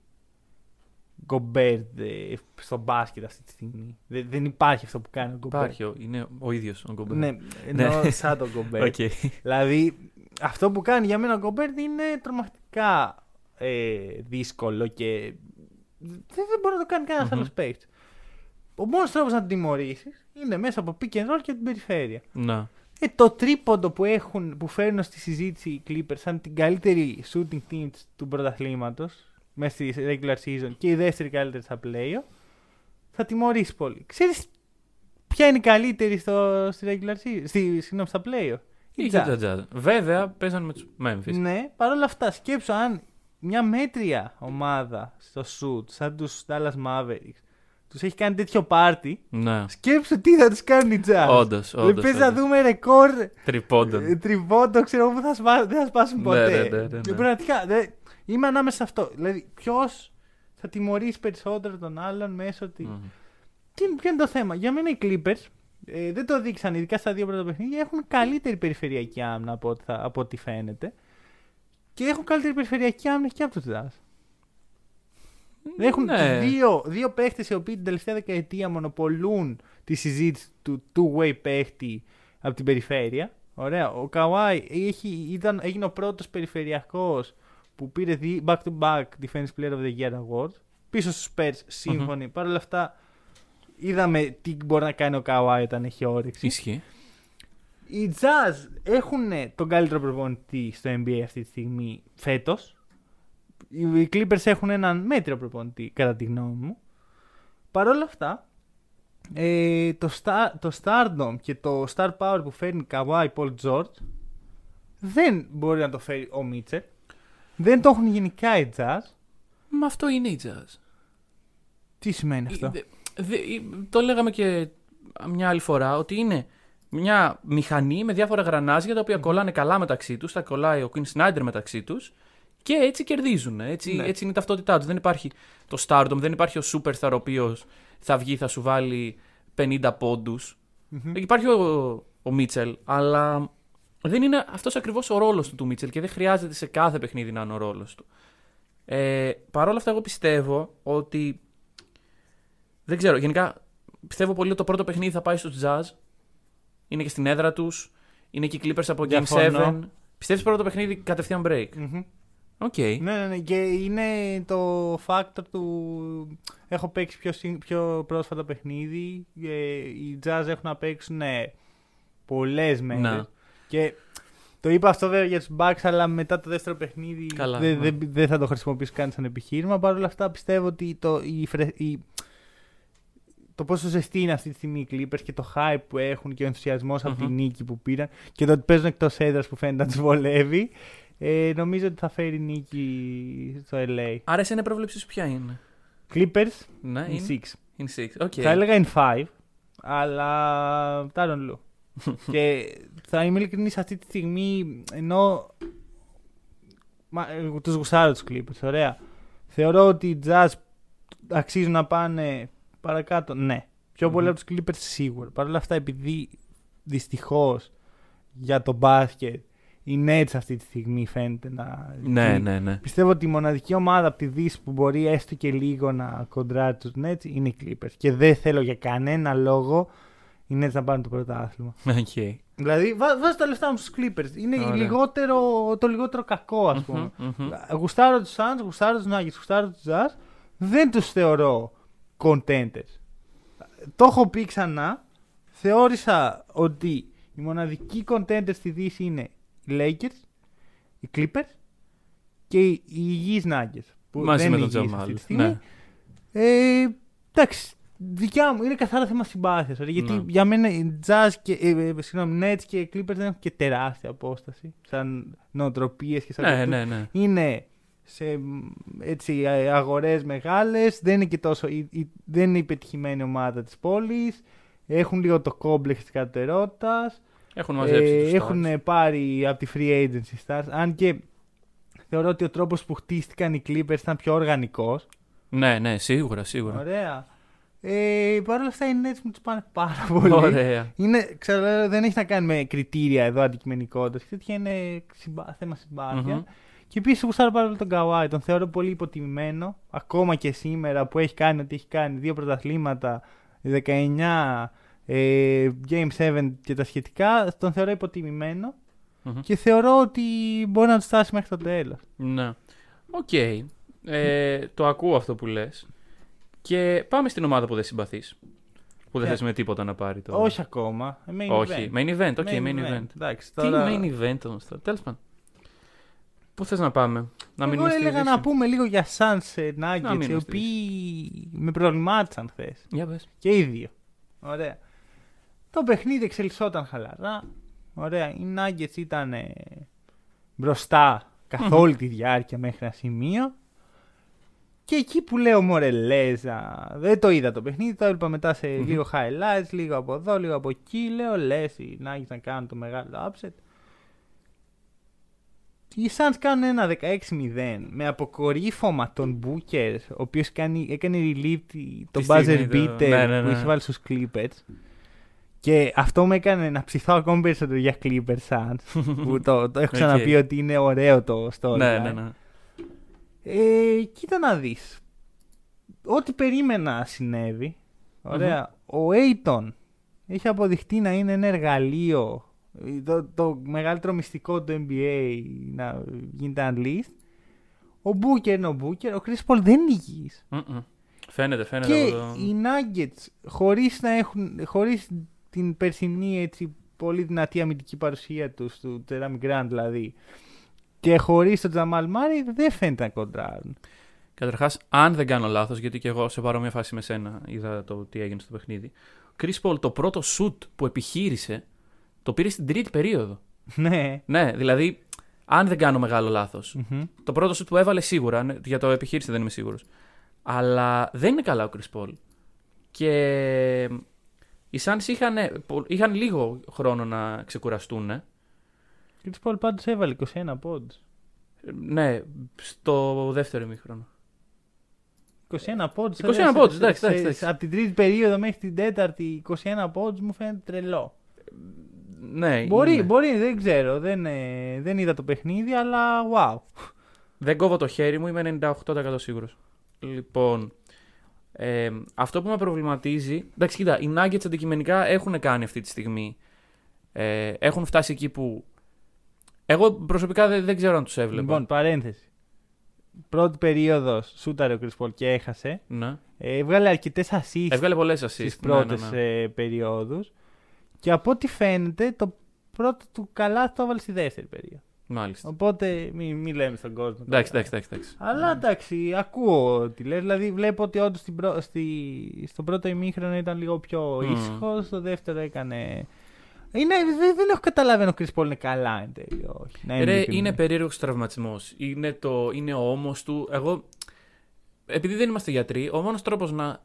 Γκομπέρ ε, στο μπάσκετ αυτή τη στιγμή. Δεν, δεν υπάρχει αυτό που κάνει ο Γκομπέρ. Υπάρχει, ο- είναι ο ίδιος ο Γκομπέρ. Ναι, εννοώ σαν τον Γκομπέρ. Οκ. Δηλαδή, αυτό που κάνει για μένα ο Γκομπέρτ είναι τρομακτικά ε, δύσκολο και δεν, δεν μπορεί να το κάνει κανένας Μμμ. άλλος παίκτης. Ο μόνος τρόπος να τον τιμωρήσεις είναι μέσα από pick and roll και την περιφέρεια. Να. Ε, το τρίποντο που, έχουν, που φέρνουν στη συζήτηση οι Clippers σαν την καλύτερη shooting team του πρωταθλήματος μέσα στη regular season και η δεύτερη καλύτερη στα playoff, θα τιμωρήσει πολύ. Ξέρεις ποια είναι η καλύτερη στο, στη regular season, στη, συγγνώμη, στα playoff; Η Είχε Jazz. τα Jazz. Βέβαια, παίζανε με τους Memphis. Ναι, παρόλα αυτά, σκέψω αν μια μέτρια ομάδα στο shoot, σαν τους Dallas Mavericks, τους έχει κάνει τέτοιο πάρτι, Ναι. σκέψου τι θα τους κάνουν οι Jazz. Όντως, Δηλαδή, όντως. πες να δούμε ρεκόρ Τριπώντων. ε, τριβόντο, ξέρω εγώ, που θα σπά- δεν θα σπάσουν Ναι, ποτέ. ναι, ναι, ναι, ναι. Και Πραγματικά, δε, είμαι ανάμεσα σε αυτό. Δηλαδή, ποιος θα τιμωρήσει περισσότερο τον άλλον μέσω τη. Μμμ. Τι, ποιο είναι το θέμα; Για μένα οι Clippers ε, δεν το δείξαν, ειδικά στα δύο πρώτα παιχνίδια, έχουν καλύτερη περιφερειακή άμυνα από ό,τι, θα- από ό,τι φαίνεται. Και έχουν καλύτερη περιφερειακή άμυνα και από τους Jazz. Έχουν Ναι. δύο, δύο παίχτες οι οποίοι την τελευταία δεκαετία μονοπολούν τη συζήτηση του two-way παίχτη από την περιφέρεια. Ωραία. Ο Καουάι έχει, ήταν, έγινε ο πρώτος περιφερειακός που πήρε δι- back-to-back Defense Player of the Year Award. Πίσω στους Spurs, σύμφωνοι. Παρ' όλα αυτά, είδαμε τι μπορεί να κάνει ο Καουάι όταν έχει όρεξη. Ισχύει. Οι Jazz έχουν τον καλύτερο προπονητή στο NBA αυτή τη στιγμή φέτος. Οι Clippers έχουν έναν μέτριο προπονητή, κατά τη γνώμη μου. Παρ' όλα αυτά, ε, το, star, το stardom και το star power που φέρνει Kawhi Paul George δεν μπορεί να το φέρει ο Μίτσελ. Δεν το έχουν γενικά οι Jazz. Μα αυτό είναι η Jazz. Τι σημαίνει αυτό; Δε- δε- το λέγαμε και μια άλλη φορά ότι είναι μια μηχανή με διάφορα γρανάζια τα οποία κολλάνε καλά μεταξύ τους. Τα κολλάει ο Quinn Snyder μεταξύ τους και έτσι κερδίζουν. Έτσι, Ναι. έτσι είναι η ταυτότητά τους. Δεν υπάρχει το stardom, δεν υπάρχει ο superstar ο οποίος θα βγει, θα σου βάλει 50 πόντους. Μμμ. Υπάρχει ο, ο Μίτσελ, αλλά δεν είναι αυτός ακριβώς ο ρόλος του του Μίτσελ και δεν χρειάζεται σε κάθε παιχνίδι να είναι ο ρόλος του. Ε, Παρ' όλα αυτά, εγώ πιστεύω ότι. Δεν ξέρω, γενικά πιστεύω πολύ ότι το πρώτο παιχνίδι θα πάει στους Jazz. Είναι και στην έδρα τους. Είναι και οι Clippers από Game Διαφωνώ. 7. Πιστεύεις πρώτο παιχνίδι κατευθείαν break; Μμμ. Οκ. Ναι, ναι, ναι. Και είναι το factor του. Έχω παίξει πιο, συν- πιο πρόσφατα παιχνίδι. Ε, οι Jazz έχουν να παίξουν ναι, πολλές μέρες. Να. Και το είπα αυτό βέβαια για τους Bucks, αλλά μετά το δεύτερο παιχνίδι Καλά, δεν ναι. δεν- δεν θα το χρησιμοποιήσω καν σαν επιχείρημα. Παρ' όλα αυτά πιστεύω ότι το, η, φρε- η- το πόσο ζεστή είναι αυτή τη στιγμή οι Clippers και το hype που έχουν και ο ενθουσιασμός από τη Μμμ. νίκη που πήραν και το ότι παίζουν εκτός έδρας που φαίνεται να τους βολεύει. Ε, νομίζω ότι θα φέρει νίκη στο LA. Άρα, εσένα η πρόβλεψή σου ποια είναι; Clippers Ναι, in είναι. 6. In six. OK. Θα έλεγα in 5, αλλά Τάρον Λου. και θα είμαι ειλικρινής αυτή τη στιγμή, ενώ μα, ε, τους γουσάρω τους Clippers, ωραία. Θεωρώ ότι οι Jazz αξίζουν να πάνε παρακάτω, ναι. Πιο πολύ από τους Clippers σίγουρα. Παρ' όλα αυτά, επειδή δυστυχώς για το μπάσκετ οι Nets αυτή τη στιγμή φαίνεται να. Ναι, ναι, ναι. Πιστεύω ότι η μοναδική ομάδα από τη Δύση που μπορεί έστω και λίγο να κοντράρει τους Nets είναι οι Clippers. Και δεν θέλω για κανένα λόγο οι Nets να πάρουν το πρωτάθλημα. Okay. Δηλαδή, βά, βάζω τα λεφτά μου στους Clippers. Είναι Ωραία. λιγότερο, το λιγότερο κακό, ας πούμε. Μμμ, μμμ. Γουστάρω τους Suns, γουστάρω τους Nuggets, γουστάρω τους Jazz. Δεν τους θεωρώ contenders. Το έχω πει ξανά. Θεώρησα ότι οι μοναδικοί contenders στη Δύση είναι οι Lakers, οι Clippers και οι οι υγιείς Nuggets. Που Μαζί δεν με είναι τον υγιείς Jamal, αυτή τη στιγμή. ναι. Ε, εντάξει, δικιά μου είναι καθαρά θέμα συμπάθειας. Γιατί Ναι. για μένα οι Jazz και, ε, ε, συγγνώμη, Nets και Clippers δεν έχουν και τεράστια απόσταση. Σαν νοοτροπίες και σαν Ναι, κουλτούρα. ναι, ναι. Είναι σε μ, έτσι, ε, αγορές μεγάλες, δεν είναι και τόσο, η- η- δεν είναι η πετυχημένη ομάδα της πόλης, έχουν λίγο το κόμπλεξ της κατωτερότητας, Έχουν μαζέψει ε, τους έχουν stars. πάρει από τη free agency stars, αν και θεωρώ ότι ο τρόπος που χτίστηκαν οι Clippers ήταν πιο οργανικός. Ναι, ναι, σίγουρα, σίγουρα. Ωραία. Ε, Παρ' όλα αυτά οι Nets μου τους πάνε πάρα πολύ. Ωραία. Είναι, ξέρω, δεν έχει να κάνει με κριτήρια εδώ αντικειμενικότητας. Τέτοια είναι συμπά, θέμα συμπάθεια. Μμμ. Και επίσης γουστάρω πάρα πολύ τον Καουάι. Τον θεωρώ πολύ υποτιμημένο. Ακόμα και σήμερα που έχει κάνει ό,τι έχει κάνει. Δύο πρωταθλήματα, 19, ε, Game 7 και τα σχετικά. Τον θεωρώ υποτιμημένο. Μμμ. Και θεωρώ ότι μπορεί να τους φτάσει μέχρι το τέλος. Ναι. Οκ. Ε, το ακούω αυτό που λες. Και πάμε στην ομάδα που δεν συμπαθείς. Που δεν Ποια; θες με τίποτα να πάρει το. Όχι ακόμα. Ε, Main Όχι. event. Main event, OK, main, event. Εντάξει, Τι τώρα... main event όμως τώρα, τέλος πάντων. Πού θες να πάμε, να Εγώ μείνουμε στη έλεγα Δύση; να πούμε λίγο για Suns ε, Να Nuggets, μείνουμε οι στη οποίοι με προβλημάτισαν χθες. Για πες. Και οι δύο. Ωραία. Το παιχνίδι εξελισσόταν χαλαρά. Ωραία. Οι Nuggets ήταν ε, μπροστά καθ' όλη τη διάρκεια μέχρι ένα σημείο. Και εκεί που λέω Μορελέζα, δεν το είδα το παιχνίδι, το έβλεπα μετά σε Μμμ. λίγο highlights, λίγο από εδώ, λίγο από εκεί. Λέω λες οι Nuggets να κάνουν το μεγάλο upset. Οι Suns κάνουν ένα 16-0 με αποκορύφωμα τον Booker, ο οποίος κάνει, έκανε relief τη- το Τη buzzer στιγμή, το- beater ναι, ναι, που ναι. είχε βάλει στους Clippers. Και αυτό με έκανε να ψηθώ ακόμη περισσότερο για Clippers Suns, που το, το έχω ξαναπεί Οκ. ότι είναι ωραίο το story. Ναι, ναι, ναι. Ε, κοίτα να δεις. Ό,τι περίμενα συνέβη. Ωραία. Ο Ayton έχει αποδειχτεί να είναι ένα εργαλείο. Το, το μεγαλύτερο μυστικό του NBA να γίνεται unleashed. Ο Booker είναι ο Booker. Ο Chris Paul δεν είναι υγιής. Μμμ. Φαίνεται, φαίνεται Και από το... οι Nuggets χωρίς, να έχουν, χωρίς την περσινή έτσι, πολύ δυνατή αμυντική παρουσία τους, του Τζεράμι Γκραντ δηλαδή, και χωρίς τον Τζαμάλ Μάρι δεν φαίνεται να κοντράρουν. Καταρχάς, αν δεν κάνω λάθος, γιατί και εγώ σε παρόμοια φάση με σένα είδα το τι έγινε στο παιχνίδι. Ο Chris Paul το πρώτο shoot που επιχείρησε το πήρε στην τρίτη περίοδο. ναι. Ναι, δηλαδή, αν δεν κάνω μεγάλο λάθος, Μμμ. Το πρώτο shoot που έβαλε σίγουρα, ναι, για το επιχείρησε δεν είμαι σίγουρος. Αλλά δεν είναι καλά ο Chris Paul. Και οι Suns είχαν, είχαν λίγο χρόνο να ξεκουραστούν. Ε. Chris Paul πάντως έβαλε 21 πόντους. Ναι, στο δεύτερο ημίχρονο. 21 πόντους. 21 πόντους, εντάξει, εντάξει, εντάξει. Από την τρίτη περίοδο μέχρι την τέταρτη 21 πόντους μου φαίνεται τρελό. Ναι, Μπορεί, είναι. μπορεί, δεν ξέρω. Δεν, ε, δεν είδα το παιχνίδι, αλλά wow. Δεν κόβω το χέρι μου, είμαι 98% σίγουρος. Λοιπόν, ε, αυτό που με προβληματίζει. Εντάξει, κοίτα, οι Nuggets αντικειμενικά έχουν κάνει αυτή τη στιγμή. Ε, έχουν φτάσει εκεί που. Εγώ προσωπικά δεν, δεν ξέρω αν τους έβλεπα. Λοιπόν, παρένθεση. Πρώτη περίοδος σούταρε ο Chris Paul και έχασε. ναι. Ε, έβγαλε αρκετές assists Έβγαλε πολλές assists. στις ναι, πρώτες ναι, ναι. ε, περιόδους. Και από ό,τι φαίνεται, το πρώτο του καλά το έβαλε στη δεύτερη περίοδο. Μάλιστα. Οπότε μην μη λέμε στον κόσμο. τώρα. Εντάξει, εντάξει, εντάξει. εντάξει. Αλλά εντάξει, ακούω τι λες. Δηλαδή βλέπω ότι όντως στη... στο πρώτο ημίχρονο ήταν λίγο πιο Μμμ. ήσυχος, στο δεύτερο έκανε. Είναι, δεν, δεν έχω καταλάβει αν ο Chris Paul είναι καλά εν τέλει. Όχι. Να είμαι Ρε, ειλικρινής. είναι περίεργος τραυματισμός. Είναι, το, είναι ο ώμος του. Εγώ, επειδή δεν είμαστε γιατροί, ο μόνος τρόπος να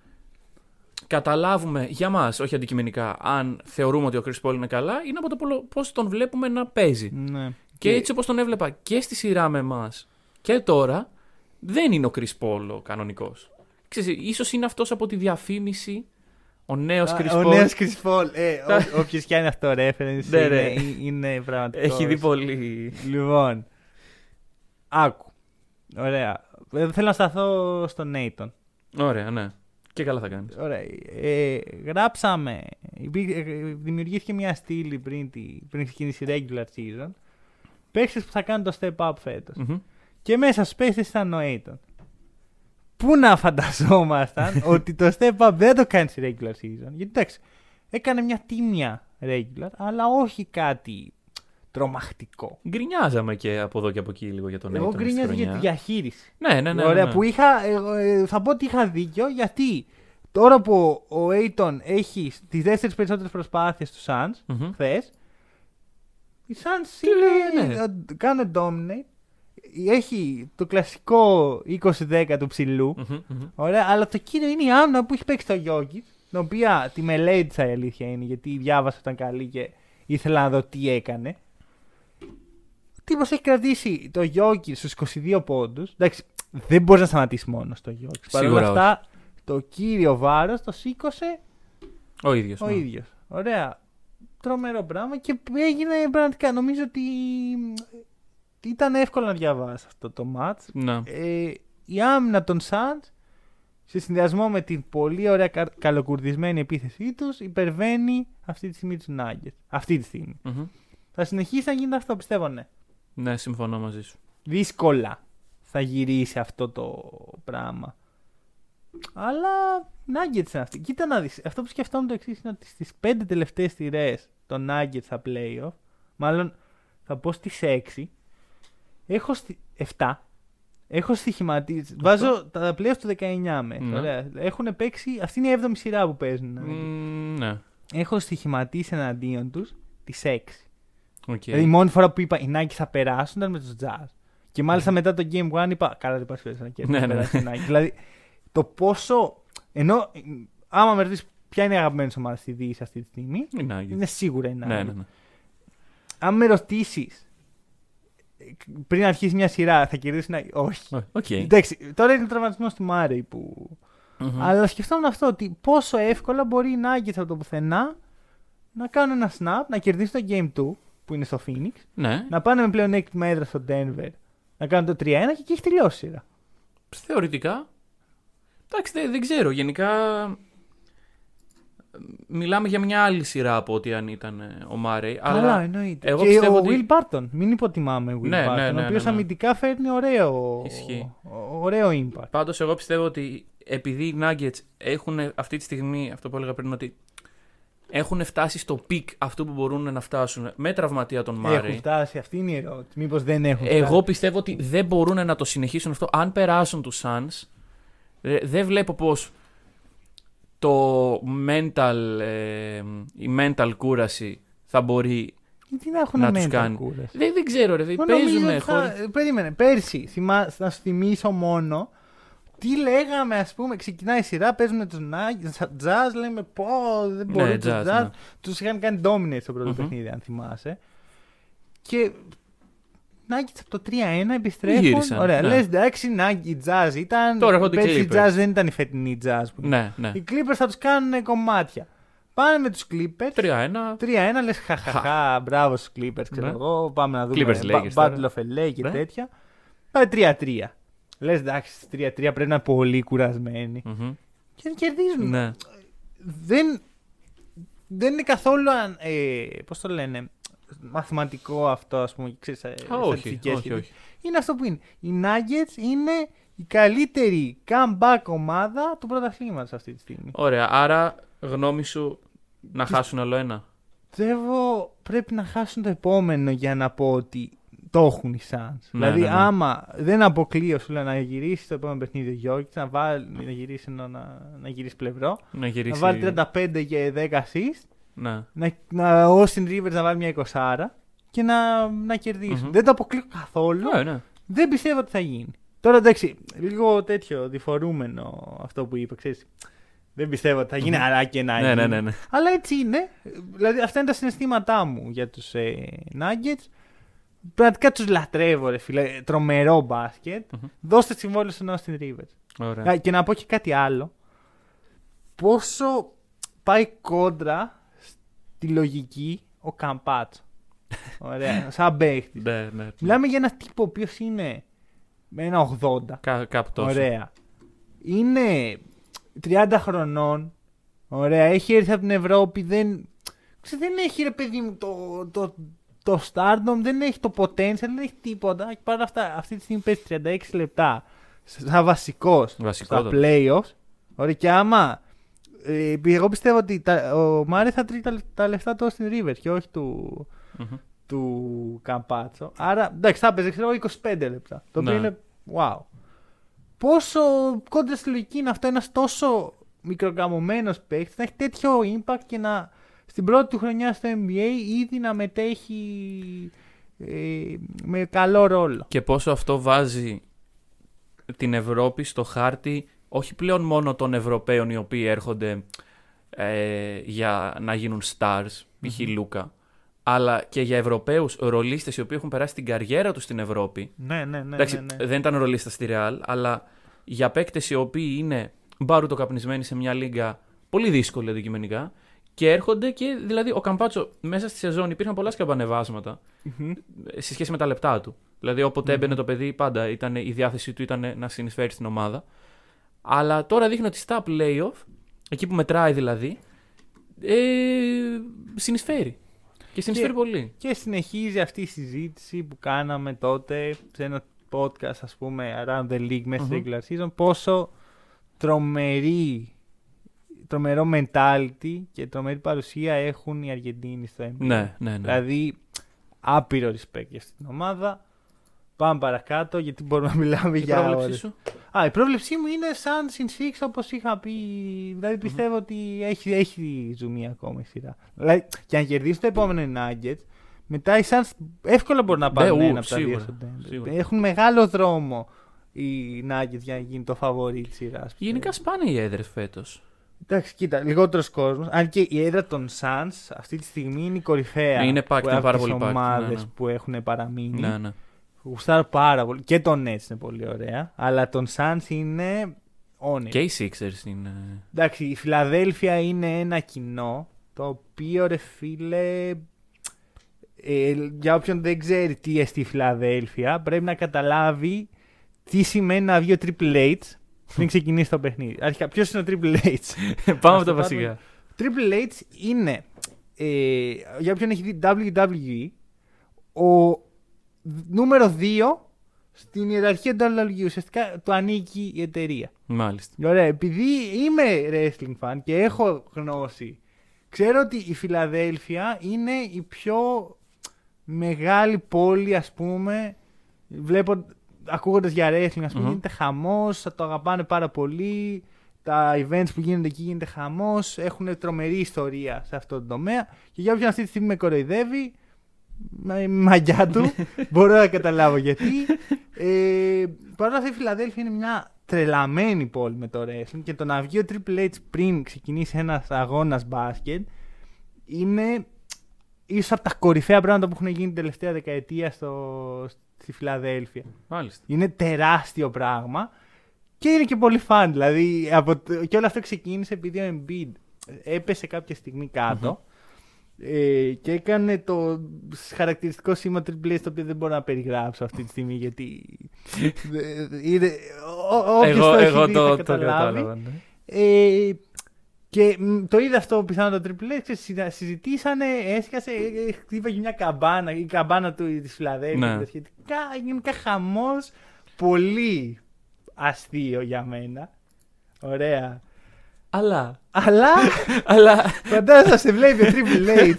καταλάβουμε για μας, όχι αντικειμενικά, αν θεωρούμε ότι ο Chris Paul είναι καλά, είναι από το πώς τον βλέπουμε να παίζει. Ναι. Και έτσι όπως τον έβλεπα και στη σειρά με εμάς και τώρα, δεν είναι ο Chris Paul ο κανονικός. Ξέρεις, ίσως είναι αυτός από τη διαφήμιση Ο νέος Chris Ο Paul νέος Chris Paul. Ε, Όποιος κάνει αυτό reference Ναι, ναι. είναι, είναι πραγματικός. έχει δει πολύ. Λοιπόν. Άκου. Ωραία. Ε, Θέλω να σταθώ στον Nathan. Ωραία, ναι. Και καλά θα κάνεις. Ωραία. Ε, γράψαμε. υπή- ε, Δημιουργήθηκε μια στήλη πριν, τη, πριν ξεκινήσει η regular season. Παίχτες που θα κάνουν το step up φέτος. Και μέσα στους παίχτες ήταν ο Aiton. Πού να φανταζόμασταν ότι το step up δεν το κάνεις στη regular season. Γιατί εντάξει, έκανε μια τίμια regular, αλλά όχι κάτι τρομακτικό. Γκρινιάζαμε και από εδώ και από εκεί λίγο για τον Εγώ Aiton στη γκρίνιαζα για χρονιάς. τη διαχείριση. Ναι, ναι, ναι. ναι, Ωραία, ναι. που είχα, εγώ, ε, θα πω ότι είχα δίκιο γιατί τώρα που ο Aiton έχει τις δεύτερε περισσότερες προσπάθειες του Suns Μμμ. χθες, οι Suns Τι είναι, λένε. ε, κάνουν dominate. Έχει το κλασικό 20-10 του ψηλού. Μμμ, μμμ. Ωραία, αλλά το κύριο είναι η άμυνα που έχει παίξει το Γιώργης. Την οποία τη μελέτησα η αλήθεια είναι γιατί διάβασα ήταν καλή και ήθελα να δω τι έκανε. Ο τύπος έχει κρατήσει το Γιώργης στους 22 πόντους. Εντάξει, δεν μπορείς να σταματήσεις μόνος στο Γιώργης. Παρ' όλα Σίγουρα αυτά, το κύριο βάρος το σήκωσε Ο ίδιος. ο ίδιος. Ωραία. Τρομερό πράγμα και έγινε πραγματικά. Νομίζω ότι ήταν εύκολο να διαβάσει αυτό το match. Ναι. Ε, η άμυνα των Suns σε συνδυασμό με την πολύ ωραία κα- καλοκουρδισμένη επίθεσή τους υπερβαίνει αυτή τη στιγμή τους Nuggets. Αυτή τη στιγμή. Μμμ. Θα συνεχίσει να γίνεται αυτό, πιστεύω ναι. Ναι, συμφωνώ μαζί σου. Δύσκολα θα γυρίσει αυτό το πράγμα. Αλλά Nuggets είναι αυτή. Κοίτα να δεις. Αυτό που σκεφτόμουν το εξής είναι ότι στις πέντε τελευταίες τηρές των Nuggets στα playoff, μάλλον θα πω στις 6, έχω στη... 7. Έχω στοιχηματίσει. Βάζω τα playoff του 19 μέσα. Ναι. Ωραία. Έχουν παίξει. Αυτή είναι η 7η σειρά που παίζουν. οι Nuggets. Μμμ, Ναι. Έχω στοιχηματίσει εναντίον τους τις 6. Οκ. Δηλαδή η μόνη φορά που είπα οι Nuggets θα περάσουν ήταν με τους Jazz. Και μάλιστα μετά το Game One είπα καλά δεν υπάρχει περίπτωση να κερδίσει Ναι, να ναι. περάσει η Nike. δηλαδή το πόσο. Ενώ άμα με ρωτήσεις ποια είναι η αγαπημένη σου ομάδα στη Δύση αυτή τη στιγμή, Οι Nuggets. είναι σίγουρα η Nike. Ναι, ναι, ναι. Αν με ρωτήσεις πριν αρχίσει μια σειρά θα κερδίσει η Nike, όχι. Ω, Οκ. Εντάξει, τώρα είναι τραυματισμός του Μάρεϊ που. Μμμ. Αλλά σκεφτόμουν αυτό ότι πόσο εύκολα μπορεί οι Nuggets από το πουθενά να κάνουν ένα snap, να κερδίσουν το Game 2 που είναι στο Phoenix, Ναι. να πάνε με πλεονέκτημα έδρα στο Denver, να κάνουν το 3-1 και εκεί έχει τελειώσει η σειρά. Θεωρητικά. Εντάξει, δεν, δεν ξέρω. Γενικά. Ε, Μιλάμε για μια άλλη σειρά από ότι αν ήταν ε, ο Μάρεϊ. Καλά, Αλλά εννοείται. εγώ και πιστεύω ο ότι- Will Barton, μην υποτιμάμε Will Ναι, Barton, ναι, ναι, ο οποίος ναι, ναι. αμυντικά φέρνει ωραίο, Ισχύει. ο- ωραίο impact. Πάντως, εγώ πιστεύω ότι επειδή οι Nuggets έχουν αυτή τη στιγμή, αυτό που έλεγα πριν, ότι έχουν φτάσει στο peak αυτού που μπορούν να φτάσουν με τραυματία τον Έχουν Μάρεϊ. φτάσει, αυτή είναι η ερώτηση. Μήπως δεν έχουν Εγώ φτάσει. πιστεύω ότι δεν μπορούν να το συνεχίσουν αυτό. Αν περάσουν τους Suns, ε, δεν βλέπω πώς το mental, ε, η mental κούραση θα μπορεί Γιατί να έχουν να τους mental κάνει; κούραση; Δεν, δεν ξέρω, ρε. Εγώ νομίζω Παίζουν ότι θα- χωρίς... Περίμενε, πέρσι, θυμά... να σου θυμίσω μόνο τι λέγαμε, ας πούμε, ξεκινάει η σειρά, παίζουμε τους Jazz, λέμε πω, δεν μπορούν Ναι, τους Jazz, Jazz. ναι. Τους είχαν κάνει dominate στο πρώτο Μμμ. παιχνίδι, αν θυμάσαι. Και Nuggets από το 3-1 επιστρέφουν. Γύρισαν, Ωραία, ναι. λες εντάξει, Nuggets Jazz ήταν. Τώρα έρχονται οι πέρσι οι Clippers. Jazz δεν ήταν η φετινή Jazz. Που είναι. Ναι, ναι. Οι Clippers θα τους κάνουν κομμάτια. Πάνε με τους Clippers. 3-1. 3-1 λες χαχαχά, μπράβο στους Clippers, ξέρω Ναι. εγώ, πάμε να δούμε Clippers Ba- Lakers Battle τώρα. of LA και Ναι. τέτοια. Πάει 3-3. Λες εντάξει, στις 3-3 πρέπει να είναι πολύ κουρασμένοι. Μμμ. Και κερδίζουν. Ναι. Δεν, δεν είναι καθόλου, αν- ε, πώς το λένε, μαθηματικό αυτό, ας πούμε, ξέρεις, ε, Α, όχι, στατιστικές όχι, και όχι. Είναι αυτό που είναι. Οι Nuggets είναι η καλύτερη comeback ομάδα του πρωταθλήματος αυτή τη στιγμή. Ωραία, άρα γνώμη σου να χάσουν άλλο ένα. Πιστεύω πρέπει να χάσουν το επόμενο για να πω ότι το έχουν οι Suns. Ναι, δηλαδή, ναι, ναι. άμα δεν αποκλείω σου λέω να γυρίσει το επόμενο παιχνίδι ο Γιώργης, να, βάλει, να, γυρίσει, ενώ να, να γυρίσει πλευρό, Να γυρίσει. να βάλει 35 και 10 assist, Ναι. να, να, ο Austin Rivers να βάλει μια 20 και να, να κερδισουν Μμμ. Δεν το αποκλείω καθόλου. Ναι, ναι. Δεν πιστεύω ότι θα γίνει. Τώρα εντάξει, λίγο τέτοιο διφορούμενο αυτό που είπε, ξέρεις. Δεν πιστεύω ότι θα γίνει, αλλά και να Ναι, γίνει. ναι, ναι, ναι. Αλλά έτσι είναι. Δηλαδή, αυτά είναι τα συναισθήματά μου για τους ε, Nuggets. Πραγματικά τους λατρεύω, ρε φίλε. Τρομερό μπάσκετ. Μμμ. Δώστε συμβόλαιο στον Austin Rivers. Ωραία. Α, Και να πω και κάτι άλλο. Πόσο πάει κόντρα στη λογική ο Καμπάτσο. Ωραία, σαν παίχτης. Ναι, ναι. Μιλάμε για ένα τύπο ο οποίος είναι με ένα 80. Κά, κάπου τόσο. Ωραία. Είναι 30 χρονών. Ωραία. Έχει έρθει από την Ευρώπη. Δεν, ξέρω, δεν έχει ρε παιδί μου το, το, το stardom, δεν έχει το potential, δεν έχει τίποτα. Και παρά αυτά, αυτή τη στιγμή παίζει 36 λεπτά σαν βασικός στα Βασικότατο. playoffs. Ωραία. Και άμα. Ε, εγώ πιστεύω ότι τα, ο Μάρι θα τρίξει τα, τα λεφτά του στην River και όχι του, Μμμ. του Καμπάτσο. Άρα, εντάξει, θα έπαιζε ξέρω, εγώ, 25 λεπτά. Το οποίο Ναι. είναι wow. Πόσο κόντρα στη λογική είναι αυτό ένας τόσο μικροκαμωμένος παίκτης να έχει τέτοιο impact και να στην πρώτη του χρονιά στο NBA ήδη να μετέχει ε, με καλό ρόλο. Και πόσο αυτό βάζει την Ευρώπη στο χάρτη όχι πλέον μόνο των Ευρωπαίων οι οποίοι έρχονται ε, για να γίνουν stars, π.χ. Λούκα, αλλά και για Ευρωπαίους ρολίστες οι οποίοι έχουν περάσει την καριέρα τους στην Ευρώπη. Ναι, ναι, ναι. Εντάξει, ναι, ναι. δεν ήταν ρολίστα στη Real, αλλά για παίκτες οι οποίοι είναι μπάρουτο καπνισμένοι σε μια λίγα πολύ δύσκολη αντικειμενικά και έρχονται και δηλαδή ο Καμπάτσο μέσα στη σεζόν υπήρχαν πολλά σκαμπανεβάσματα Μμμ. ε, σε σχέση με τα λεπτά του. Δηλαδή, όποτε έμπαινε το παιδί, πάντα ήταν, η διάθεσή του ήταν να συνεισφέρει στην ομάδα. Αλλά τώρα δείχνει ότι στα playoff, εκεί που μετράει δηλαδή, ε, συνεισφέρει. Και συνεισφέρει Και- πολύ. Και συνεχίζει αυτή η συζήτηση που κάναμε τότε σε ένα podcast, ας πούμε, Around the League μέσα στη Μμμ. regular season, πόσο τρομερή, τρομερό mentality και τρομερή παρουσία έχουν οι Αργεντίνοι στο NBA. Ναι, ναι, ναι. Δηλαδή, άπειρο respect για αυτή την ομάδα. Πάμε παρακάτω, γιατί μπορούμε να μιλάμε η για πρόβλεψή ώρες. σου; Α, η πρόβλεψή μου είναι σαν Sin Six όπως είχα πει. Δηλαδή πιστεύω ότι έχει, έχει ζουμί ακόμα η σειρά. Δηλαδή, και αν κερδίσουν το επόμενο οι Nuggets, μετά οι Suns εύκολα μπορούν να πάρουν Ναι, ου, ένα από τα δύο σίγουρα, στο Denver. σίγουρα. Έχουν μεγάλο δρόμο οι Nuggets για να γίνει το φαβορή της σειράς. Γενικά σπάνε οι έδρες φέτος. Εντάξει, κοίτα, λιγότερος κόσμος. Αν και η έδρα των Suns αυτή τη στιγμή είναι η κορυφαία. Ναι, είναι packed, που- είναι από πάρα τις πολύ packed, ομάδες ναι, ναι. που έχουν παραμείνει. Ναι, ναι. Γουστάρω πάρα πολύ. Και τον Nets είναι πολύ ωραία. Αλλά τον Suns είναι όνειρο. Και οι Sixers είναι. Εντάξει, η Φιλαδέλφια είναι ένα κοινό το οποίο ρε φίλε. Ε, για όποιον δεν ξέρει τι εστί η Φιλαδέλφια, πρέπει να καταλάβει τι σημαίνει να βγει ο Triple H πριν ξεκινήσει το παιχνίδι. Αρχικά, ποιος είναι ο Triple H; Πάμε Ας από τα το βασικά. Triple H είναι, ε, για όποιον έχει δει WWE, ο νούμερο 2 στην ιεραρχία του WWE. Ουσιαστικά του ανήκει η εταιρεία. Μάλιστα. Ωραία, επειδή είμαι wrestling fan και έχω γνώση, ξέρω ότι η Φιλαδέλφια είναι η πιο μεγάλη πόλη, ας πούμε. Βλέπω, ακούγοντας για wrestling, ας πούμε, Μμμ. γίνεται χαμός, θα το αγαπάνε πάρα πολύ. Τα events που γίνονται εκεί γίνεται χαμός, έχουν τρομερή ιστορία σε αυτό το τομέα. Και για όποιον αυτή τη στιγμή με κοροϊδεύει, με η μαγιά του, μπορώ να καταλάβω γιατί. Ε, Παρ' όλα αυτά η Φιλαδέλφια είναι μια τρελαμένη πόλη με το wrestling και το να βγει ο Triple H πριν ξεκινήσει ένας αγώνας μπάσκετ είναι ίσως από τα κορυφαία πράγματα που έχουν γίνει την τελευταία δεκαετία στο, στη Φιλαδέλφια. Μάλιστα. Είναι τεράστιο πράγμα και είναι και πολύ φαν. Δηλαδή, από, το- και όλο αυτό ξεκίνησε επειδή ο Embiid έπεσε κάποια στιγμή κάτω ε, και έκανε το χαρακτηριστικό σήμα Triple H το οποίο δεν μπορώ να περιγράψω αυτή τη στιγμή γιατί ε, είναι, ό- όποιος Εγώ, το έχει εγώ δει το, θα το καταλάβει. κατάλαβα. ναι. Ε, και μ, το είδα αυτό πιθανό το Triple H και συζα- συζητήσανε, έσκασε, ε, ε, χτύπαγε μια καμπάνα, η καμπάνα του της Φιλαδέλφειας Ναι. και τα σχετικά, γενικά χαμός, πολύ αστείο για μένα. Ωραία. Αλλά. Αλλά; Αλλά φαντάζομαι να σε βλέπει ο Triple H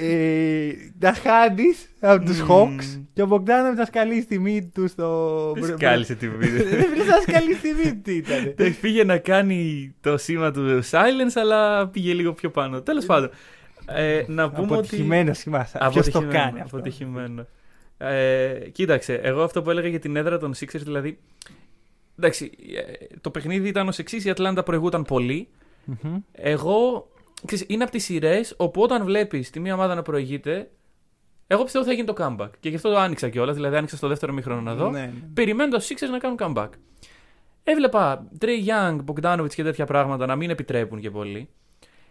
ε, να χάνεις από τους Μμμ. Hawks και ο Μπογκδάνοβιτ να σκαλεί στη μύτη του στο... Σκάλισε τη βίντεο. Δεν φίλε να σκαλεί στη μύτη του ήταν. Εντάξει, πήγε να κάνει το σήμα του silence, αλλά πήγε λίγο πιο πάνω. Τέλος πάντων. Ε, να πούμε ότι. Αποτυχημένο σήμα. Ποιος το Αποτυχημένο, κάνει αυτό; Αποτυχημένο. Ε, κοίταξε, εγώ αυτό που έλεγα για την έδρα των Sixers, δηλαδή. Εντάξει, ε, το παιχνίδι ήταν ως εξής: η Ατλάντα προηγούταν πολύ. Μμμ. Εγώ. Ξέρεις, είναι από τις σειρές όπου όταν βλέπεις τη μία ομάδα να προηγείται, εγώ πιστεύω θα γίνει το comeback. Και γι' αυτό το άνοιξα κιόλας. Δηλαδή, άνοιξα στο δεύτερο ημίχρονο να δω. Ναι, ναι. Περιμένοντας τους Sixers να κάνουν comeback. Έβλεπα Trae Young, Bogdanovic και τέτοια πράγματα να μην επιτρέπουν και πολύ.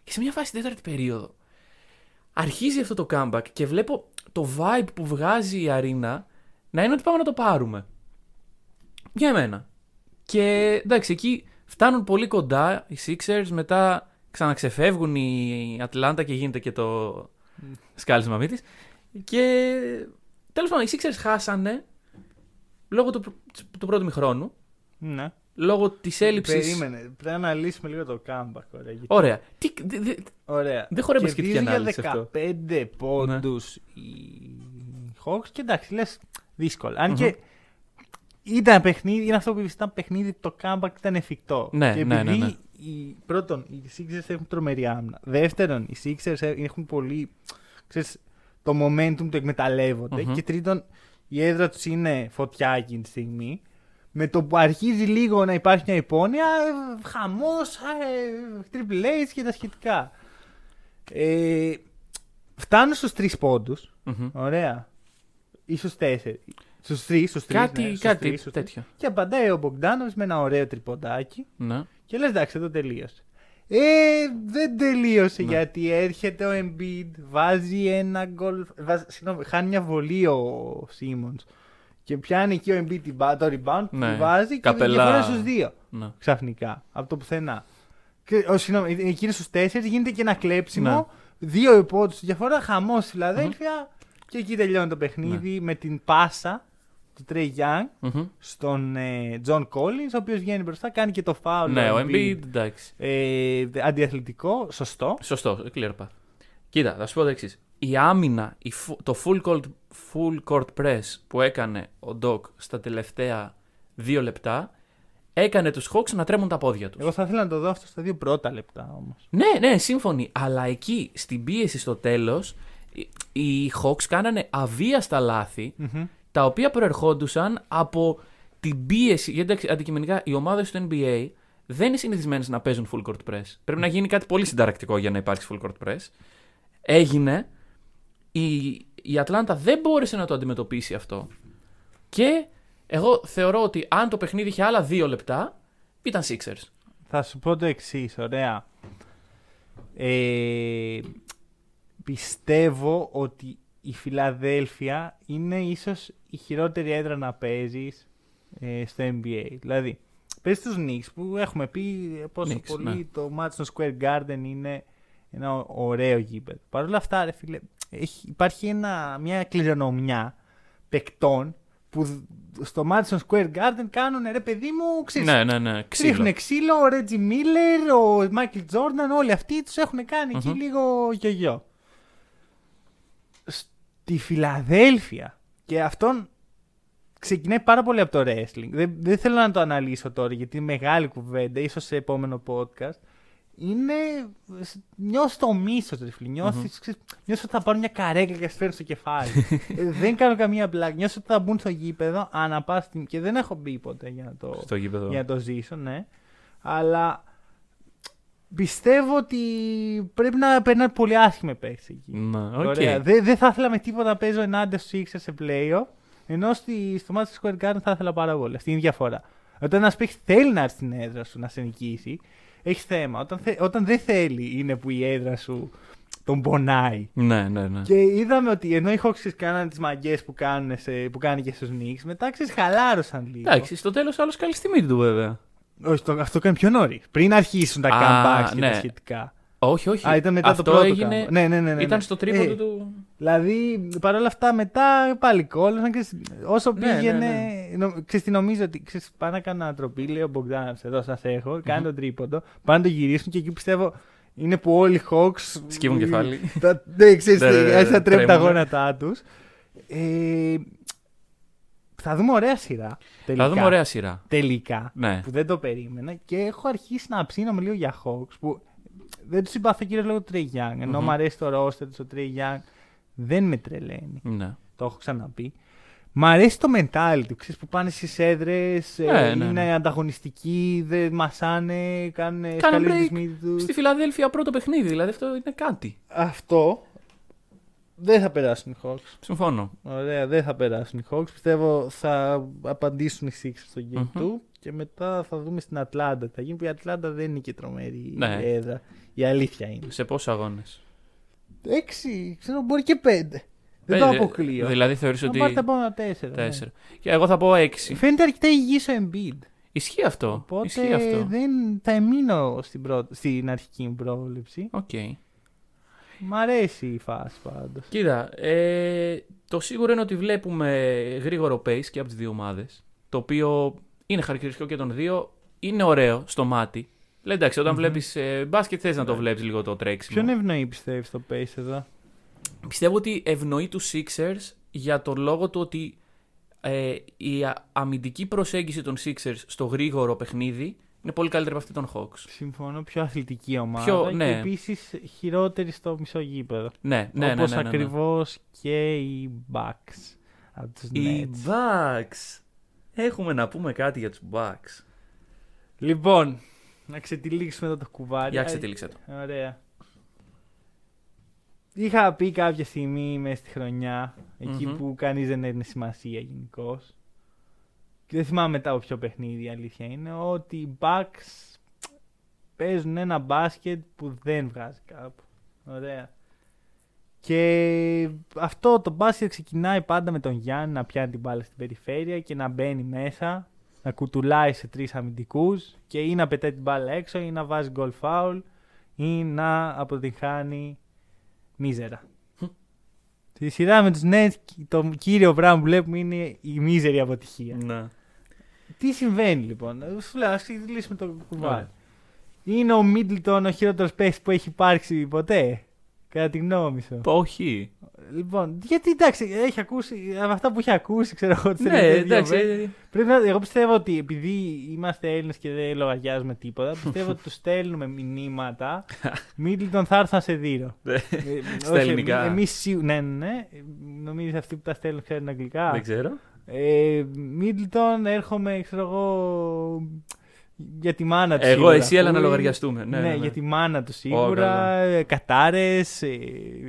Και σε μια φάση στην τέταρτη περίοδο αρχίζει αυτό το comeback και βλέπω το vibe που βγάζει η arena να είναι ότι πάμε να το πάρουμε. Για εμένα. Και εντάξει, εκεί φτάνουν πολύ κοντά οι Sixers, μετά ξαναξεφεύγουν οι Ατλάντα και γίνεται και το σκάλισμα μύτης. Και τέλος πάντων, οι Sixers χάσανε λόγω του, του πρώτου ημιχρόνου, Ναι. λόγω της έλλειψης... Περίμενε. Πρέπει να αναλύσουμε λίγο το comeback. Ωραία. γιατί- Ωραία. Τι, δε- δε- Ωραία. Δεν χωράει μπασκετική Κερδίζει ανάλυση για αυτό. 15 πόντους οι Hawks και εντάξει, λες δύσκολο. Αν και ήταν παιχνίδι, είναι αυτό που είπες, ήταν παιχνίδι, το comeback ήταν εφικτό. Ναι, και ναι, ναι, επειδή ναι. Οι, πρώτον, οι Sixers έχουν τρομερή άμυνα. Δεύτερον, οι Sixers έχουν πολύ. Ξέρεις, το momentum το εκμεταλλεύονται. Μμμ. Και τρίτον, η έδρα τους είναι φωτιά εκείνη τη στιγμή. Με το που αρχίζει λίγο να υπάρχει μια υπόνοια, χαμός, triple H και τα σχετικά. Ε, φτάνω στους τρεις πόντους. Μμμ. Ωραία. Ή στους τέσσερις. Στους τρεις, στους τρεις. Κάτι, ναι, στους κάτι τρεις, στους τρεις. τέτοιο. Και απαντάει ο Μπογκδάνοβιτ με ένα ωραίο τριποντάκι. Ναι. Και λες εντάξει, εδώ τελείωσε. Ε, δεν τελείωσε Ναι. γιατί έρχεται ο Embiid, βάζει ένα γκολ. Βάζει, συγγνώμη, χάνει μια βολή ο Σίμονς και πιάνει εκεί ο Embiid την μπα- το rebound, Ναι. τη βάζει και Καπελά. διαφορά στους δύο ναι. ξαφνικά από το πουθενά. Και, ο, συγγνώμη, εκείνη στους τέσσερις γίνεται και ένα κλέψιμο. Ναι. Δύο πόντου διαφορά, χαμός στη φιλαδελφια Και εκεί τελειώνει το παιχνίδι Ναι. με την πάσα του Trey Young Μμμ. στον ε, John Collins, ο οποίος βγαίνει μπροστά, κάνει και το foul. Ναι, ο Embiid, εντάξει. Ε, αντιαθλητικό, σωστό. Σωστό, clear path. Κοίτα, θα σου πω το εξής. Η άμυνα, η φου- το full court, full court press που έκανε ο Doc στα τελευταία δύο λεπτά έκανε τους Hawks να τρέμουν τα πόδια τους. Εγώ θα ήθελα να το δω αυτό στα δύο πρώτα λεπτά όμως. Ναι, ναι, σύμφωνοι. Αλλά εκεί, στην πίεση στο τέλος, οι- οι Hawks κάνανε αβίαστα λάθη, τα οποία προερχόντουσαν από την πίεση. Γιατί εντάξει, αντικειμενικά οι ομάδες του NBA δεν είναι συνηθισμένες να παίζουν full court press. Πρέπει να γίνει κάτι πολύ συνταρακτικό για να υπάρξει full court press. Έγινε. Η, η Ατλάντα δεν μπόρεσε να το αντιμετωπίσει αυτό. Και εγώ θεωρώ ότι αν το παιχνίδι είχε άλλα δύο λεπτά, ήταν Sixers. Θα σου πω το εξής, ωραία. Ε, πιστεύω ότι η Φιλαδέλφια είναι ίσως η χειρότερη έδρα να παίζεις ε, στο NBA. Δηλαδή, παίζεις τους Knicks που έχουμε πει πόσο Knicks, πολύ ναι. το Madison Square Garden είναι ένα ωραίο γήπεδο. Παρ' όλα αυτά, ρε φίλε, έχει, υπάρχει ένα, μια κληρονομιά παικτών που δ- στο Madison Square Garden κάνουν ρε παιδί μου, ξέρεις, Ναι, ναι, ναι. Ξύλο. Ρίχνουν ξύλο, ο Ρέτζι Μίλλερ, ο Μάικλ Τζόρνταν, όλοι αυτοί τους έχουν κάνει εκεί Μμμ. λίγο γιο-γιο. Στη Φιλαδέλφια και αυτόν ξεκινάει πάρα πολύ από το wrestling. Δεν, δεν θέλω να το αναλύσω τώρα γιατί είναι μεγάλη κουβέντα, ίσως σε επόμενο podcast. Είναι. Νιώθω το μίσος, ρε φίλε. Νιώθεις, ξέρεις, νιώθω ότι θα πάρουν μια καρέκλα και θα φέρουν στο κεφάλι. Ε, δεν κάνω καμία πλάκα. Νιώθω ότι θα μπουν στο γήπεδο ανά πάση στιγμή. Και δεν έχω μπει ποτέ για να το, Στο γήπεδο. για να το ζήσω, ναι. Αλλά πιστεύω ότι πρέπει να περνάνε πολύ άσχημα παίξει εκεί. Ναι, οκ. Ωραία. Δεν δεν θα ήθελα με τίποτα να παίζω ενάντια στους Sixers σε playoff. Ενώ στη, στο Madison Square Garden θα ήθελα πάρα πολύ. Αυτή είναι η διαφορά. Όταν ένας παίχτη θέλει να έρθει στην έδρα σου να σε νικήσει, έχει θέμα. Όταν, θε- όταν δεν θέλει, είναι που η έδρα σου τον πονάει. Ναι, ναι, ναι. Και είδαμε ότι ενώ οι Hawks κάνανε τις μαγκές που, κάνουν σε- που κάνει και στους Knicks, μετά ξέρεις χαλάρωσαν λίγο. Εντάξει, στο τέλος άλλος καλή στη μύτη του βέβαια. Όχι, το, αυτό κάνει πιο νωρί. Πριν αρχίσουν τα Α, comebacks και ναι. τα σχετικά. Όχι, όχι. Α, ήταν μετά Αυτό το πρώτο έγινε. comeback. Ναι, ναι, ναι, ναι, Ήταν ναι. στο τρίποντο Ε, του. Δηλαδή, παρόλα αυτά μετά πάλι κόλλωσαν και όσο Ναι, πήγαινε. ναι, νο- Ξέρεις τι νομίζω ότι ξέρεις, πάνε να κάνουν ανατροπή, λέει ο Μπογκδάναβ εδώ σας έχω, κάνει τον τρίποντο, πάνε να το γυρίσουν και εκεί πιστεύω είναι που όλοι οι Hawks. Σκύβουν κεφάλι. Τα, ναι, ξέρεις, Ναι, ναι, ναι, έτσι θα τρέμουν τα τρέμουνε. γόνατά τους. Ε, θα δούμε ωραία σειρά. Τελικά. Θα δούμε ωραία σειρά. Τελικά. Ναι. Που δεν το περίμενα και έχω αρχίσει να ψήνομαι λίγο για Hawks που δεν τους συμπαθώ κυρίω λόγω του Trey Young. Ενώ Μμμ. μου αρέσει το roster του, ο Trey Young δεν με τρελαίνει. ναι. Το έχω ξαναπεί. Μ' αρέσει το mentality, ξέρεις, που πάνε στις έδρες, ε, Ναι, ναι, είναι ναι. ανταγωνιστικοί, δεν μασάνε, κάνουν Κάνε σκαλίζουν break τη μύτη τους. Στη Φιλαδέλφια πρώτο παιχνίδι, δηλαδή αυτό είναι κάτι. Αυτό. Δεν θα περάσουν οι Hawks. Συμφωνώ. Ωραία, δεν θα περάσουν οι Hawks. Πιστεύω θα απαντήσουν οι Sixers στο Game Μμμ. 2 και μετά θα δούμε στην Ατλάντα. τι Θα γίνει που η Ατλάντα δεν είναι και τρομερή Ναι. έδρα. Η αλήθεια είναι. Σε πόσους αγώνες; Έξι, ξέρω, μπορεί και πέντε. Δεν το αποκλείω. Δηλαδή θεωρείς Θα ότι. πάρει τα επόμενα τέσσερα. ναι. Τέσσερα. Και εγώ θα πω έξι. Φαίνεται αρκετά υγιής ο Embiid. Ισχύει αυτό. Οπότε Ισχύει αυτό. δεν θα εμείνω στην, πρό... στην αρχική μου πρόβλεψη. Οκ. Μ' αρέσει η φάση πάντως. Κοίτα, ε, το σίγουρο είναι ότι βλέπουμε γρήγορο pace και από τις δύο ομάδες. Το οποίο είναι χαρακτηριστικό και των δύο. Είναι ωραίο στο μάτι. Λέει εντάξει, όταν βλέπεις βλέπει μπάσκετ, θες να το βλέπεις λίγο το τρέξιμο. Ποιον ευνοεί πιστεύεις το pace εδώ; Πιστεύω ότι ευνοεί τους Sixers για τον λόγο του ότι ε, η α- αμυντική προσέγγιση των Sixers στο γρήγορο παιχνίδι είναι πολύ καλύτερη από αυτή των Hawks. Συμφωνώ, πιο αθλητική ομάδα. Πιο- ναι. Και επίσης χειρότερη στο μισό γήπεδο. Ναι, ναι, ναι. Όπως ναι, ναι, ναι. ακριβώς και οι Bucks από τους Οι Nets. Bucks. Έχουμε να πούμε κάτι για τους Bucks. Λοιπόν, να ξετυλίξουμε εδώ το κουβάρι. Για Α, ξετύλιξε το. Ωραία. Είχα πει κάποια στιγμή μέσα στη χρονιά, εκεί Μμμ. που κανείς δεν έδινε σημασία γενικώς. Και δεν θυμάμαι μετά από ποιο παιχνίδι η αλήθεια είναι, ότι οι Bucks παίζουν ένα μπάσκετ που δεν βγάζει κάπου. Ωραία. Και αυτό το μπάσκετ ξεκινάει πάντα με τον Γιάννη να πιάνει την μπάλα στην περιφέρεια και να μπαίνει μέσα, να κουτουλάει σε τρεις αμυντικούς και ή να πετάει την μπάλα έξω ή να βάζει γκολ φάουλ ή να αποτυγχάνει μίζερα. Στη σειρά με τους Nets το κύριο πράγμα που βλέπουμε είναι η μίζερη αποτυχία. Ναι. Τι συμβαίνει λοιπόν, σου λέω, ας λύσουμε το κουβάρι. Ωραία. Είναι ο Μίτλτον ο χειρότερος παίχτης που έχει υπάρξει ποτέ, κατά τη γνώμη σου. Όχι. Λοιπόν, γιατί εντάξει, έχει ακούσει, από αυτά που έχει ακούσει, ξέρω εγώ, τις Ναι, τελευταίες δύο εντάξει. μέρες, ε, Πρέπει να, εγώ πιστεύω ότι επειδή είμαστε Έλληνες και δεν λογαριάζουμε τίποτα, πιστεύω ότι τους στέλνουμε μηνύματα. Μίτλτον θα έρθω να σε δείρω. Ναι. Ε, Στα όχι, ελληνικά. Εμείς σίγουρα. Ναι, ναι, ναι. Νομίζω αυτοί που τα στέλνουν ξέρουν αγγλικά. Δεν ξέρω. Ε, Μίτλτον, έρχομαι, ξέρω εγώ. Για τη μάνα τους. Εγώ, σίγουρα, εσύ, αλλά αφού να είναι- λογαριαστούμε. Ναι, ναι, ναι. για τη μάνα τους Ω, σίγουρα. καλά. Κατάρες,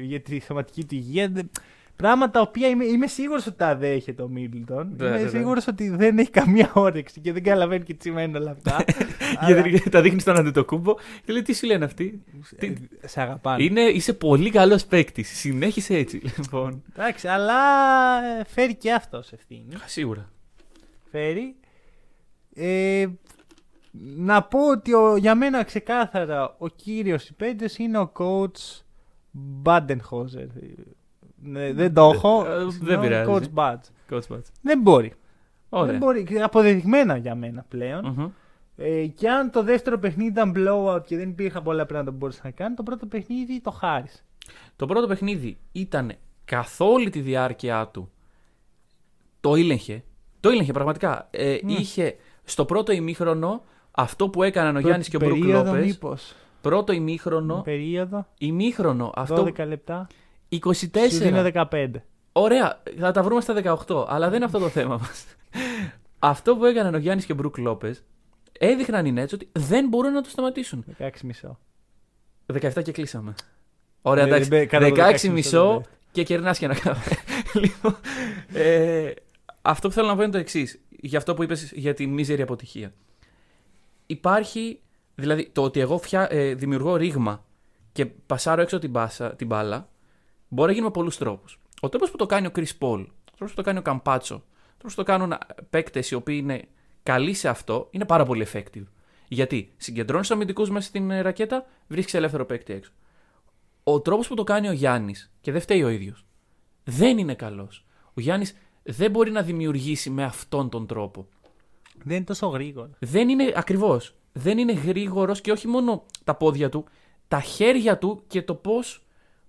για τη σωματική του υγεία. Δε- Πράγματα τα οποία είμαι, είμαι σίγουρος ότι τα δέχεται ο Μίτλτον. Ναι, είμαι ναι, ναι. σίγουρος ότι δεν έχει καμία όρεξη και δεν καταλαβαίνει και τι σημαίνουν όλα αυτά. Αλλά, Γιατί τα δείχνει στον αντιτοκούμπο και λέει τι σου λένε αυτοί; ε, σε αγαπάνε. Είναι, είσαι πολύ καλός παίκτης. Συνέχισε έτσι. Λοιπόν. Εντάξει, αλλά ε, φέρει και αυτός ευθύνη. Σίγουρα. Φέρει. Ε, να πω ότι ο, για μένα ξεκάθαρα ο κύριος υπέντες είναι ο coach Badenhauser. Ναι, δεν το έχω. Ε, δεν Συγγνώμη, πειράζει. Coach Bud. Coach Bats. Δεν μπορεί. Ωραία. Δεν μπορεί. Αποδεδειγμένα για μένα πλέον. Μμμ. Ε, και αν το δεύτερο παιχνίδι ήταν blowout και δεν υπήρχαν πολλά πράγματα που μπορούσε να κάνει, το πρώτο παιχνίδι το χάρισε. Το πρώτο παιχνίδι ήταν καθ' όλη τη διάρκεια του. Το ήλεγχε. Το ήλεγχε πραγματικά. Ε, Ναι. Είχε στο πρώτο ημίχρονο αυτό που έκαναν ο Γιάννης και ο Μπρουκ περίοδο Λόπες. μήπως. Πρώτο ημίχρονο. Περίοδο. Ημίχρονο. Αυτό. 12 λεπτά. 24. Σου δίνω 15. Ωραία, θα τα βρούμε στα 18, αλλά δεν είναι αυτό το θέμα μας. αυτό που έκαναν ο Γιάννης και ο Μπρουκ Λόπες έδειχναν οι Nets ότι δεν μπορούν να το σταματήσουν. 16 μισό. 17 και κλείσαμε. Ωραία, Δεν- εντάξει. δεν μπε- κάτω από 16 16 μισό δεν και κερνάς και ένα καφέ. λοιπόν, ε, αυτό που θέλω να πω είναι το εξής. Για αυτό που είπες για τη μίζερη αποτυχία. Υπάρχει, δηλαδή, το ότι εγώ φτιά, ε, δημιουργώ ρήγμα και πασάρω έξω την, μπάσα, την μπάλα, μπορεί να γίνει με πολλούς τρόπους. Ο τρόπος που το κάνει ο Chris Paul, ο τρόπος που το κάνει ο Καμπάτσο, ο τρόπος που το κάνουν παίκτες οι οποίοι είναι καλοί σε αυτό, είναι πάρα πολύ effective. Γιατί συγκεντρώνεις του αμυντικούς μέσα στην ε, ρακέτα, βρίσκεις ελεύθερο παίκτη έξω. Ο τρόπος που το κάνει ο Γιάννης, και δεν φταίει ο ίδιος, δεν είναι καλός. Ο Γιάννης δεν μπορεί να δημιουργήσει με αυτόν τον τρόπο. Δεν είναι τόσο γρήγορο. Δεν είναι ακριβώς. Δεν είναι γρήγορος και όχι μόνο τα πόδια του, τα χέρια του και το πώς.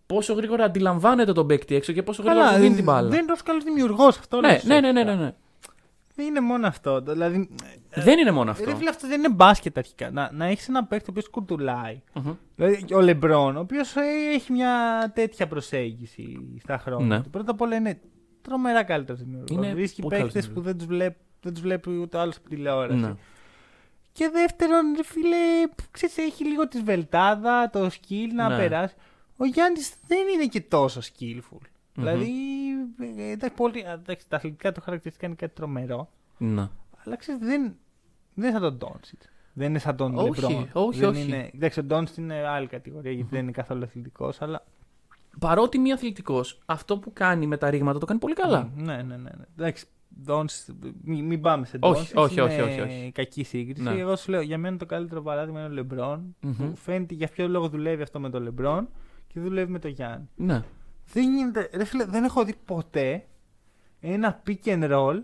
Πόσο γρήγορα αντιλαμβάνεται τον παίκτη έξω και πόσο γρήγορα του δίνει την μπάλα. δεν είναι τόσο καλός δημιουργός αυτό. Ναι, λέω ναι, ναι, ναι, ουσιαστικά. ναι, ναι. Δεν είναι μόνο αυτό. Δηλαδή, Δεν είναι μόνο αυτό. αυτό. Ρε, φίλε, αυτό δεν είναι μπάσκετ αρχικά. Να, να έχεις έναν παίκτη ο οποίος κουτουλάει. Μμμ. Δηλαδή, και ο Λεμπρόν, ο οποίος έχει μια τέτοια προσέγγιση στα χρόνια. Ναι. του. Πρώτα απ' όλα είναι τρομερά καλύτερος δημιουργός. Είναι Βρίσκει πολύ καλός παίκτες που δημιουργός. δεν τους βλέπει, δεν τους βλέπει ούτε άλλος από τηλεόραση. Ναι. Και δεύτερον, ρε φίλε, ξέρεις, έχει λίγο τη βελτάδα, το skill να Ναι. περάσει. Ο Γιάννης δεν είναι και τόσο skillful. Δηλαδή, ε, εντάξει, πολύ, εντάξει, τα αθλητικά του χαρακτηριστικά είναι κάτι τρομερό. Να. Αλλά ξέρεις, δεν, δεν είναι σαν τον Ντόνσιτ. Δεν είναι σαν τον Όχι, Λεμπρόν. όχι, δεν όχι. Είναι, εντάξει, ο Ντόνσιτ είναι άλλη κατηγορία γιατί δεν είναι καθόλου αθλητικός, αλλά. Παρότι μη αθλητικός, αυτό που κάνει με τα ρήγματα το κάνει πολύ καλά. Ναι, ναι, ναι. ναι. Εντάξει, Doncic, μην, μην πάμε σε Όχι, Doncic, όχι, είναι όχι, όχι, όχι. κακή σύγκριση. Ναι. Εγώ σου λέω, για μένα το καλύτερο παράδειγμα είναι ο Λεμπρόν. Μμμ. Που φαίνεται για ποιο λόγο δουλεύει αυτό με τον Λεμπρόν και δουλεύει με τον Γιάννη. Ναι. Δεν γίνεται, ρε φίλε, δεν έχω δει ποτέ ένα pick and roll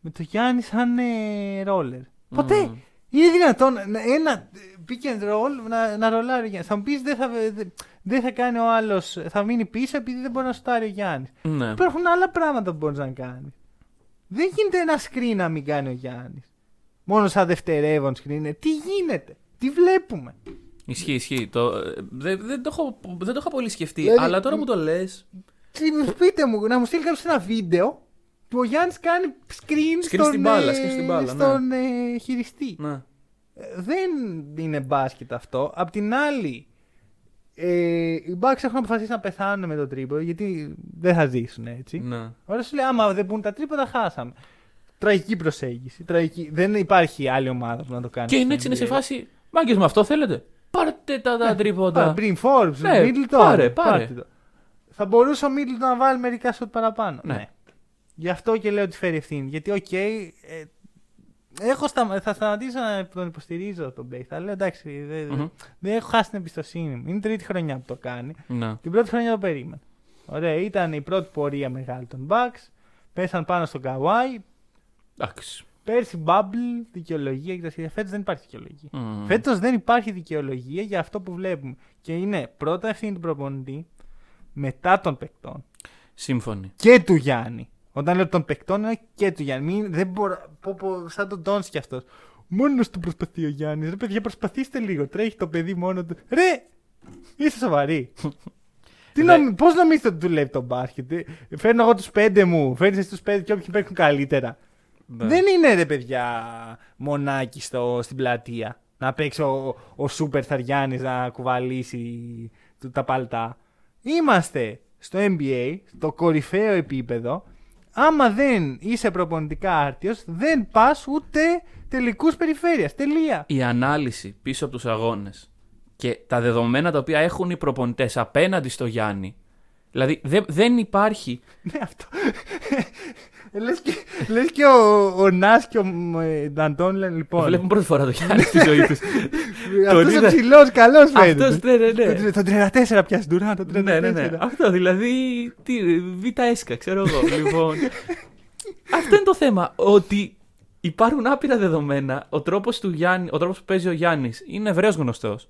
με το Γιάννη σαν ε, roller. Ποτέ! Μμμ. Είναι δυνατόν να- ένα pick and roll να, να ρολάρει ο Γιάννης. Θα μου πεις δεν θα, δεν, δεν θα κάνει ο άλλος, θα μείνει πίσω επειδή δεν μπορεί να σουτάρει ο Γιάννης. Ναι. Υπάρχουν άλλα πράγματα που μπορείς να κάνεις. Δεν γίνεται ένα screen να μην κάνει ο Γιάννης. Μόνο σαν δευτερεύον screen είναι. Τι γίνεται, τι βλέπουμε; Ισχύει, ισχύει. Το, ε, δεν, δεν, το έχω, δεν το είχα πολύ σκεφτεί. Δηλαδή, αλλά τώρα που το λες. Τι- Πείτε μου, να μου στείλει κάποιος ένα βίντεο που ο Γιάννης κάνει screen, Screen στον, στην μπάλα, ε, screen στην μπάλα, ναι. στον ε, χειριστή. Ναι. Ε, Δεν είναι μπάσκετ αυτό. Απ' την άλλη, ε, οι Bucks έχουν αποφασίσει να πεθάνουν με το τρίποδο γιατί δεν θα ζήσουν έτσι. ναι. Ωραία, σου λέει, άμα δεν μπουν τα τρίποτα, χάσαμε. Τραγική προσέγγιση. Τραγική. Δεν υπάρχει άλλη ομάδα που να το κάνει. Και είναι στο έτσι είναι σε NBA. φάση. Μάγκες με αυτό θέλετε; Πάρτε τα, τα τρίποντα. Πάρε, Bryn Forbes, Ναι, Middleton. πάρε, πάρε. πάρτε το. Θα μπορούσε ο Middleton να βάλει μερικά σουτ παραπάνω. Ναι. Γι' αυτό και λέω ότι φέρει ευθύνη. Γιατί, οκ, ε, έχω στα, θα σταματήσω να τον υποστηρίζω τον Μπέι. Θα λέω εντάξει, δεν, Μμμ. δεν έχω χάσει την εμπιστοσύνη μου. Είναι η τρίτη χρονιά που το κάνει. Ναι. Την πρώτη χρονιά το περίμενα. Ωραία, ήταν η πρώτη πορεία μεγάλη των Bucks. Πέσαν πάνω στον Καουάι. Εντάξει. Πέρσι bubble, δικαιολογία και τα σχέδια. Φέτος δεν υπάρχει δικαιολογία. Μμμ. Φέτος δεν υπάρχει δικαιολογία για αυτό που βλέπουμε. Και είναι πρώτα ευθύνη του προπονητή, μετά των παικτών Σύμφωνοι. και του Γιάννη. Όταν λέω των παικτών είναι και του Γιάννη. Μην, δεν μπορώ, πω, πω, σαν τον Τόνς κι αυτός. Μόνος του προσπαθεί ο Γιάννης. Ρε παιδιά, προσπαθήστε λίγο. Τρέχει το παιδί μόνο του. Ρε! Είστε σοβαροί. Τι Δε- νομι... Πώς νομίζετε ότι δουλεύει το μπάσκετ; ε; Φέρνω εγώ τους πέντε μου. Φέρνεις εσύ τους πέντε και όποιοι παίρνουν καλύτερα. Ναι. Δεν είναι ρε παιδιά μονάκι στο, στην πλατεία. Να παίξει ο, ο Σούπερ Θαριάννης να κουβαλήσει του- τα παλτά. Είμαστε στο NBA, στο κορυφαίο επίπεδο. Άμα δεν είσαι προπονητικά άρτιος, δεν πας ούτε τελικούς περιφέρειας. Τελεία. η ανάλυση πίσω από τους αγώνες και τα δεδομένα τα οποία έχουν οι προπονητές απέναντι στο Γιάννη. Δηλαδή δεν, δεν υπάρχει. Ναι, αυτό. Ε, λες, και, λες και ο, ο Νάς και ο ε, Νταντών λένε λοιπόν. Βλέπουν πρώτη φορά το Γιάννη στη ζωή τους. Αυτός ο είδα. ψηλός καλός φαίνεται. Αυτός, ναι, ναι, ναι. Τον- Τον 34 πιάσει Ντουράν, τον 34. ναι, ναι, ναι. Αυτό δηλαδή. Τι, β' έσκα, ξέρω εγώ. λοιπόν. Αυτό είναι το θέμα. Ότι υπάρχουν άπειρα δεδομένα. Ο τρόπος τρόπος που παίζει ο Γιάννης είναι ευρέως γνωστός.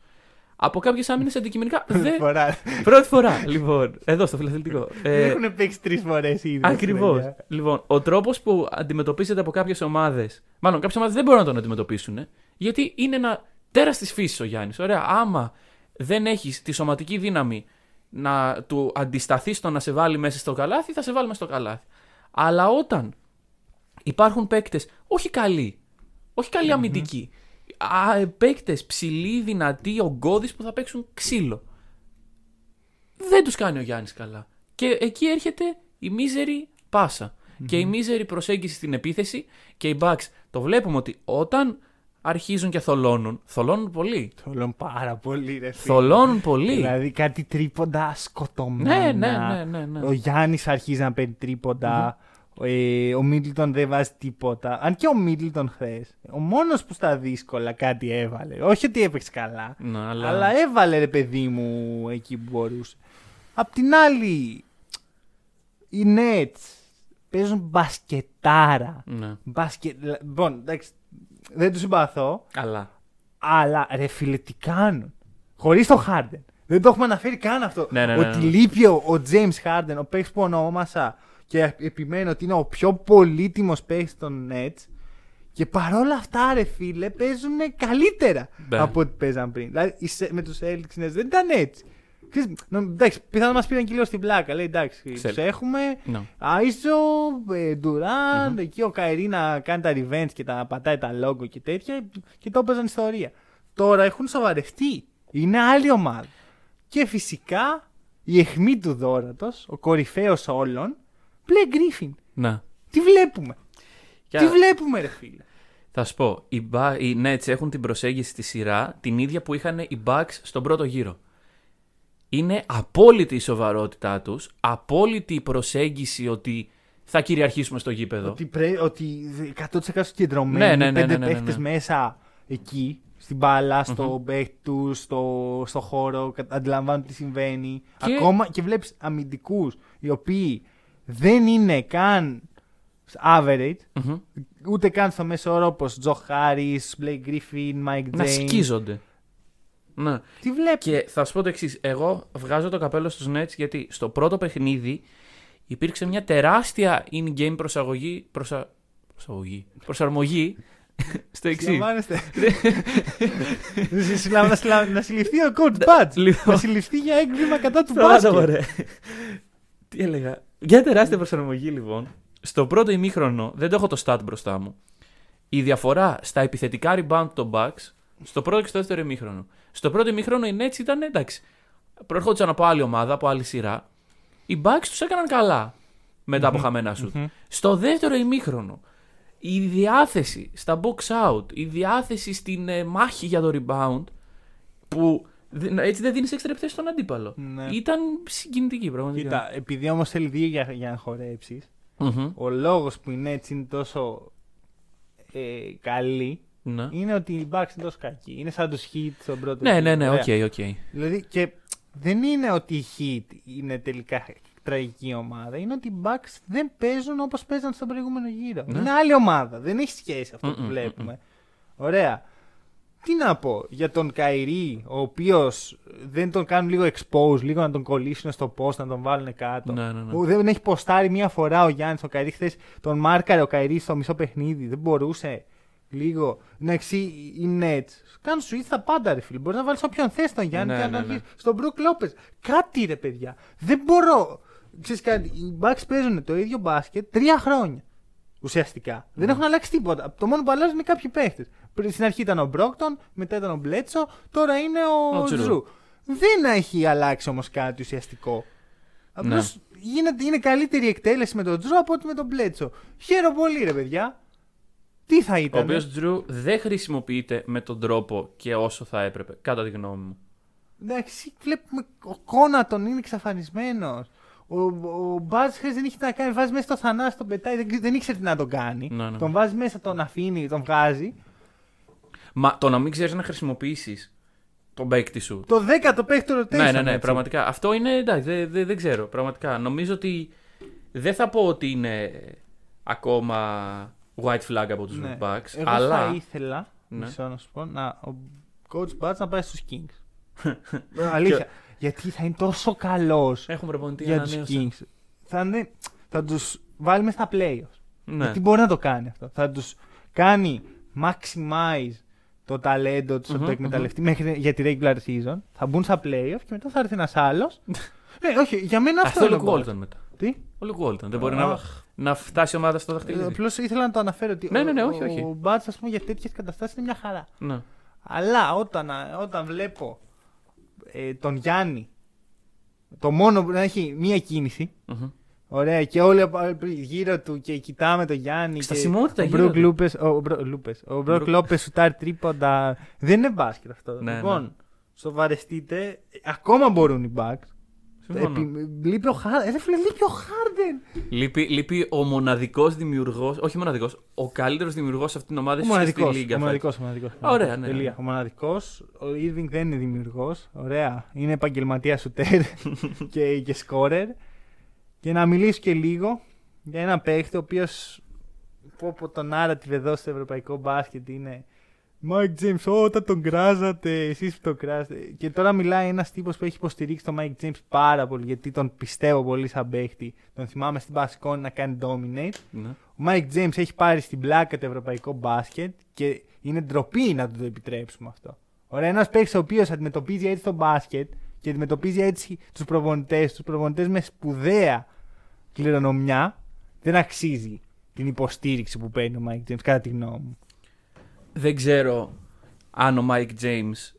Από κάποιες άμυνες αντικειμενικά. δεν... Φορά. Πρώτη φορά, λοιπόν. Εδώ στο φιλαθλητικό. Ε, Έχουν παίξει τρεις φορές ήδη. Ακριβώς. στην Λοιπόν, ο τρόπος που αντιμετωπίζεται από κάποιες ομάδες. Μάλλον κάποιες ομάδες δεν μπορούν να τον αντιμετωπίσουν. Γιατί είναι ένα τέρα τη φύση ο Γιάννης. Ωραία. Άμα δεν έχεις τη σωματική δύναμη να του αντισταθείς στο να σε βάλει μέσα στο καλάθι, θα σε βάλει μέσα στο καλάθι. Αλλά όταν υπάρχουν παίκτες, όχι καλοί, όχι καλοί αμυντικοί, παίκτε ψηλοί, δυνατοί, ογκώδεις που θα παίξουν ξύλο. Δεν τους κάνει ο Γιάννης καλά. Και εκεί έρχεται η μίζερη πάσα. Και η μίζερη προσέγγιση στην επίθεση και οι Bucks το βλέπουμε ότι όταν αρχίζουν και θολώνουν, θολώνουν πολύ. Θολώνουν πάρα πολύ, ρε φίλε. Θολώνουν πολύ. Δηλαδή κάτι τρίποντα σκοτωμένα. Ναι, ναι, ναι, ναι, ναι. Ο Γιάννης αρχίζει να παίρνει τρίποντα. Ε, ο Μίτλτον δεν βάζει τίποτα. Αν και ο Μίτλτον χθες, ο μόνος που στα δύσκολα κάτι έβαλε. Όχι ότι έπαιξε καλά. Ναι, αλλά- αλλά... έβαλε ρε παιδί μου εκεί που μπορούσε. Απ' την άλλη, οι Nets παίζουν μπασκετάρα. Ναι. Μπασκε... Λοιπόν, εντάξει, δεν τους συμπαθώ. Αλλά. Αλλά ρε φίλε, τι κάνουν. Χωρίς το Harden. Δεν το έχουμε αναφέρει καν αυτό. Ναι, ναι, ναι, ότι ναι. λείπει ο, ο James Harden, ο παίκτης που ονόμασα και επιμένω ότι είναι ο πιο πολύτιμος παίκτη των Nets. Και παρόλα αυτά, ρε φίλε, παίζουν καλύτερα Ναι. από ό,τι παίζαν πριν. Δηλαδή οι Σε- με τους Celtics Nets δεν ήταν έτσι. Ξέρεις, νο- εντάξει, πιθανόν μας πήραν και λίγο στην πλάκα. Λέει εντάξει, Ξέρεις. του έχουμε. Ναι. Άιζο, ε, Ντουράν, εκεί ο Καϊρή να κάνει τα revenge και τα πατάει τα logo και τέτοια και το έπαιζαν ιστορία. Τώρα έχουν σοβαρευτεί. Είναι άλλη ομάδα. Και φυσικά η αιχμή του δόρατος, ο κορυφαίος όλων, Blake Griffin. Να. Τι βλέπουμε; Και Τι βλέπουμε, ρε φίλε; Θα σου πω, οι, Ba- οι Nets έχουν την προσέγγιση στη σειρά την ίδια που είχαν οι Bucks στον πρώτο γύρο. Είναι απόλυτη η σοβαρότητά τους, απόλυτη η προσέγγιση ότι θα κυριαρχήσουμε στο γήπεδο. Ότι, πρέ, ότι 100% συγκεντρωμένοι, Ναι, ναι, ναι, πέντε ναι, ναι, ναι. παίχτες μέσα εκεί, στην μπάλα, στο παίχτη τους, στο, στο χώρο, κα- αντιλαμβάνονται τι συμβαίνει. Και- Ακόμα και βλέπεις αμυντικούς οι οποίοι δεν είναι καν average, Μμμ. ούτε καν στο μέσο όρο όπως Τζο Χάρις, Blake Griffin, Mike Να James. σκίζονται. Ναι. Τι βλέπεις; Και θα σου πω το εξής. Εγώ βγάζω το καπέλο στους Nets γιατί στο πρώτο παιχνίδι υπήρξε μια τεράστια in-game προσαγωγή. Προσα... Προσαγωγή. Προσαρμογή στο εξής. Συλλαμβάνεστε. Συλλα- να συλλα- Να συλληφθεί ο coach Budge. Λοιπόν. Να συλληφθεί για έγκριμα κατά του Σταμάτα, μπάσκετ. μωρέ. Τι έλεγα; Για τεράστια προσαρμογή λοιπόν. Στο πρώτο ημίχρονο, δεν το έχω το stat μπροστά μου. Η διαφορά στα επιθετικά rebound των Bucks στο πρώτο και στο δεύτερο ημίχρονο. Στο πρώτο ημίχρονο οι Nets ήταν εντάξει. Προερχόντουσαν από άλλη ομάδα, από άλλη σειρά. Οι Bucks τους έκαναν καλά μετά από χαμένα σουτ. Στο δεύτερο ημίχρονο, η διάθεση στα box out, η διάθεση στην ε, μάχη για το rebound, που δεν- έτσι δεν δίνεις έξτρα επιθέσεις στον αντίπαλο. Ναι. Ήταν συγκινητική πραγματικά. Κοίτα, επειδή όμως θέλει δύο για, για να χορέψεις, Μμμ. ο λόγος που οι Nets είναι τόσο ε, καλοί Ναι. είναι ότι οι Bucks είναι τόσο κακοί. Είναι σαν τους Heat στον πρώτο Ναι, ναι, γύρο. ναι, Ωραία. οκ, οκ. Δηλαδή και δεν είναι ότι οι Heat είναι τελικά τραγική ομάδα. Είναι ότι οι Bucks δεν παίζουν όπως παίζαν στον προηγούμενο γύρο. Ναι. Είναι άλλη ομάδα. Δεν έχει σχέση αυτό που Μμμ, βλέπουμε. Ωραία. Τι να πω για τον Kyrie, ο οποίος δεν τον κάνουν λίγο expose, λίγο να τον κολλήσουν στο post, να τον βάλουν κάτω. Ναι, ναι, ναι. Που Δεν έχει ποστάρει μία φορά ο Γιάννης ο Kyrie. Χθες τον μάρκαρε ο Kyrie στο μισό παιχνίδι. Δεν μπορούσε λίγο να εξή οι Nets. Κάνουν σου ήρθα πάντα, ρε φίλε. Μπορείς να βάλεις όποιον θες τον Γιάννη Ναι, και να ναι, τον ναι. βγεις. Στον Μπρουκ Λόπε. Κάτι ρε παιδιά. Δεν μπορώ. Ξέρεις κάτι, οι Bucks παίζουν το ίδιο μπάσκετ τρία χρόνια. Ουσιαστικά. Ναι. Δεν έχουν αλλάξει τίποτα. Το μόνο που αλλάζουν είναι κάποιοι παίχτες. Στην αρχή ήταν ο Μπρόκτον, μετά ήταν ο Μπλέτσο, τώρα είναι ο, Ο Τζρου. Τζρου. Δεν έχει αλλάξει όμως κάτι ουσιαστικό. Απλώς Ναι. γίνεται, είναι καλύτερη εκτέλεση με τον Τζρου από ότι με τον Μπλέτσο. Χαίρομαι πολύ, ρε παιδιά. Τι θα Ο ήταν. οποίος Τζρου δεν χρησιμοποιείται με τον τρόπο και όσο θα έπρεπε, κατά τη γνώμη μου. Εντάξει, βλέπουμε ο Κόνατον είναι εξαφανισμένος. Ο, ο Μπάτζ δεν είχε τι να κάνει. Βάζει μέσα στο θανάσι, τον πετάει. Δεν, δεν ήξερε τι να τον κάνει. Ναι, ναι. Τον βάζει μέσα, τον αφήνει, τον βγάζει. Μα το να μην ξέρεις να χρησιμοποιήσεις τον παίκτη σου. Το 10ο παίχτη του rotation. Ναι, ναι, ναι, έτσι. πραγματικά. Αυτό είναι εντάξει, δεν δεν- δεν ξέρω. Πραγματικά. Νομίζω ότι δεν θα πω ότι είναι ακόμα white flag από τους Ναι. Bucks. Εγώ αλλά. θα ήθελα, Ναι. μισό να σου πω, να, ο coach Μπάτζ να πάει στους Kings. Ε, Αλήθεια. Γιατί θα είναι τόσο καλός Έχουμε προπονητή για τους ανανέωση. Kings. Θα, είναι, θα τους βάλει μέσα στα playoffs. Ναι. Γιατί μπορεί να το κάνει αυτό. Θα τους κάνει maximize το ταλέντο τους, Μμμ, να το εκμεταλλευτεί μέχρι για τη regular season. Θα μπουν στα playoff και μετά θα έρθει ένας άλλος. ναι, όχι, για μένα αυτό, Αυτό είναι ο ο Luke Butts. Walton μετά. Τι; Ο Luke Walton. Δεν μπορεί να, Αχ. να φτάσει η ομάδα στο δαχτυλίδι. Απλώς ήθελα να το αναφέρω ότι Ναι, ναι, ναι, ο, όχι, όχι. ο Bud, ας πούμε, για τέτοιες καταστάσεις είναι μια χαρά. Ναι. Αλλά όταν, όταν βλέπω ε, τον Γιάννη, το μόνο που να έχει μία κίνηση, Μμμ. Ωραία, και όλοι από- γύρω του και κοιτάμε τον Γιάννη. Στασιμότητα και ο γύρω Brook του. Lopez, ο, Bro- Lopez, ο Brook Brook. Lopez σουτάρει τρίποντα. Δεν είναι μπάσκετ αυτό. Ναι, λοιπόν, ναι. σοβαρεστείτε, ακόμα μπορούν οι Bucks. Συμφωνώ. Επι- λείπει ο Χάρντεν. Ε, φίλε, λείπει ο Χάρντεν. Λείπει, λείπει ο μοναδικός δημιουργό, όχι μοναδικός, ο καλύτερος δημιουργός σε αυτήν την ομάδα Ο ίσως και στη μοναδικός. Λίγκα. Ο φέτος. μοναδικός. Ωραία, ναι, Τελεία. ναι. Ο μοναδικός. Ο Irving δεν είναι δημιουργός. Ωραία. Είναι επαγγελματίας σουτέρ και, και σκόρερ. Και να μιλήσω και λίγο για ένα παίχτη ο οποίος πω πω τον narrative εδώ στο ευρωπαϊκό μπάσκετ είναι Mike James, όταν τον κράζατε, εσείς που τον κράζατε. Και τώρα μιλάει ένας τύπος που έχει υποστηρίξει τον Mike James πάρα πολύ, γιατί τον πιστεύω πολύ σαν παίχτη. Τον θυμάμαι στην Πασικόνη να κάνει dominate. Ναι. Ο Mike James έχει πάρει στην πλάκα το ευρωπαϊκό μπάσκετ και είναι ντροπή να του το επιτρέψουμε αυτό. Ωραία, ένας παίκτη ο οποίος αντιμετωπίζει έτσι το μπάσκετ και αντιμετωπίζει έτσι τους προπονητές, τους προπονητές με σπουδαία κληρονομιά, δεν αξίζει την υποστήριξη που παίρνει ο Mike James, κατά τη γνώμη μου. Δεν ξέρω αν ο Mike James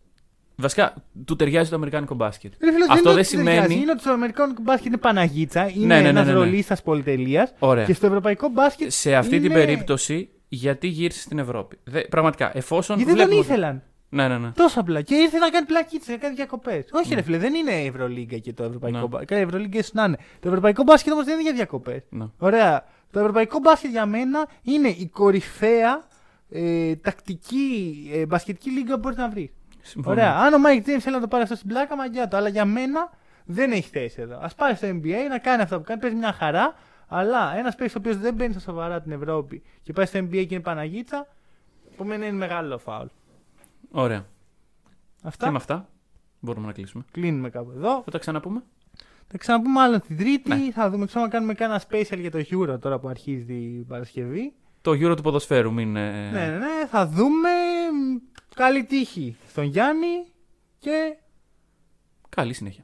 Βασικά, του ταιριάζει το αμερικάνικο μπάσκετ. Ρε φίλε, Αυτό είναι δεν ότι ταιριάζει. σημαίνει. Είναι ότι στο αμερικάνικο μπάσκετ είναι Παναγίτσα, είναι Ναι, ναι, ναι, ένας ναι, ναι. ρολίστας πολυτελείας Ωραία. και στο ευρωπαϊκό μπάσκετ Σε αυτή την είναι- περίπτωση, γιατί γύρισε στην Ευρώπη; Δε, πραγματικά, εφόσον. Γιατί δεν τον βλέπουμε- ήθελαν. Ναι, ναι, ναι. Τόσο απλά. Και ήρθε να κάνει πλακίτσε, να κάνει διακοπές. Όχι, ρε φίλε, δεν είναι η Ευρωλίγκα και το Ευρωπαϊκό Ναι. μπάσκετ. Καλά, η Ευρωλίγκα ίσω να είναι. Το Ευρωπαϊκό μπάσκετ όμως δεν είναι για διακοπές. ναι. Ωραία. Το Ευρωπαϊκό μπάσκετ για μένα είναι η κορυφαία ε, τακτική ε, μπασκετική λίγα που μπορείς να βρεις. Συμφωνώ. Ωραία. Αν ο Mike James θέλει να το πάρει αυτό στην πλάκα, μαγιά το. Αλλά για μένα δεν έχει θέση εδώ. Α πάρει στο NBA να κάνει αυτά που κάνει, παίζει μια χαρά. Αλλά ένας παίκτης ο οποίος δεν μπαίνει στα σοβαρά την Ευρώπη και πάει στο NBA και είναι Παναγίτσα, που μένα είναι μεγάλο φάουλ. Ωραία. Αυτά. Και με αυτά μπορούμε να κλείσουμε. Κλείνουμε κάπου εδώ. Θα τα ξαναπούμε. Θα ξαναπούμε άλλο την Τρίτη. Ναι. Θα δούμε ξέρω να κάνουμε κάνα special για το Euro τώρα που αρχίζει η Παρασκευή. Το Euro του ποδοσφαίρου, μην. ε, Ναι, ναι, ναι. Θα δούμε. Καλή τύχη στον Γιάννη και Καλή συνέχεια.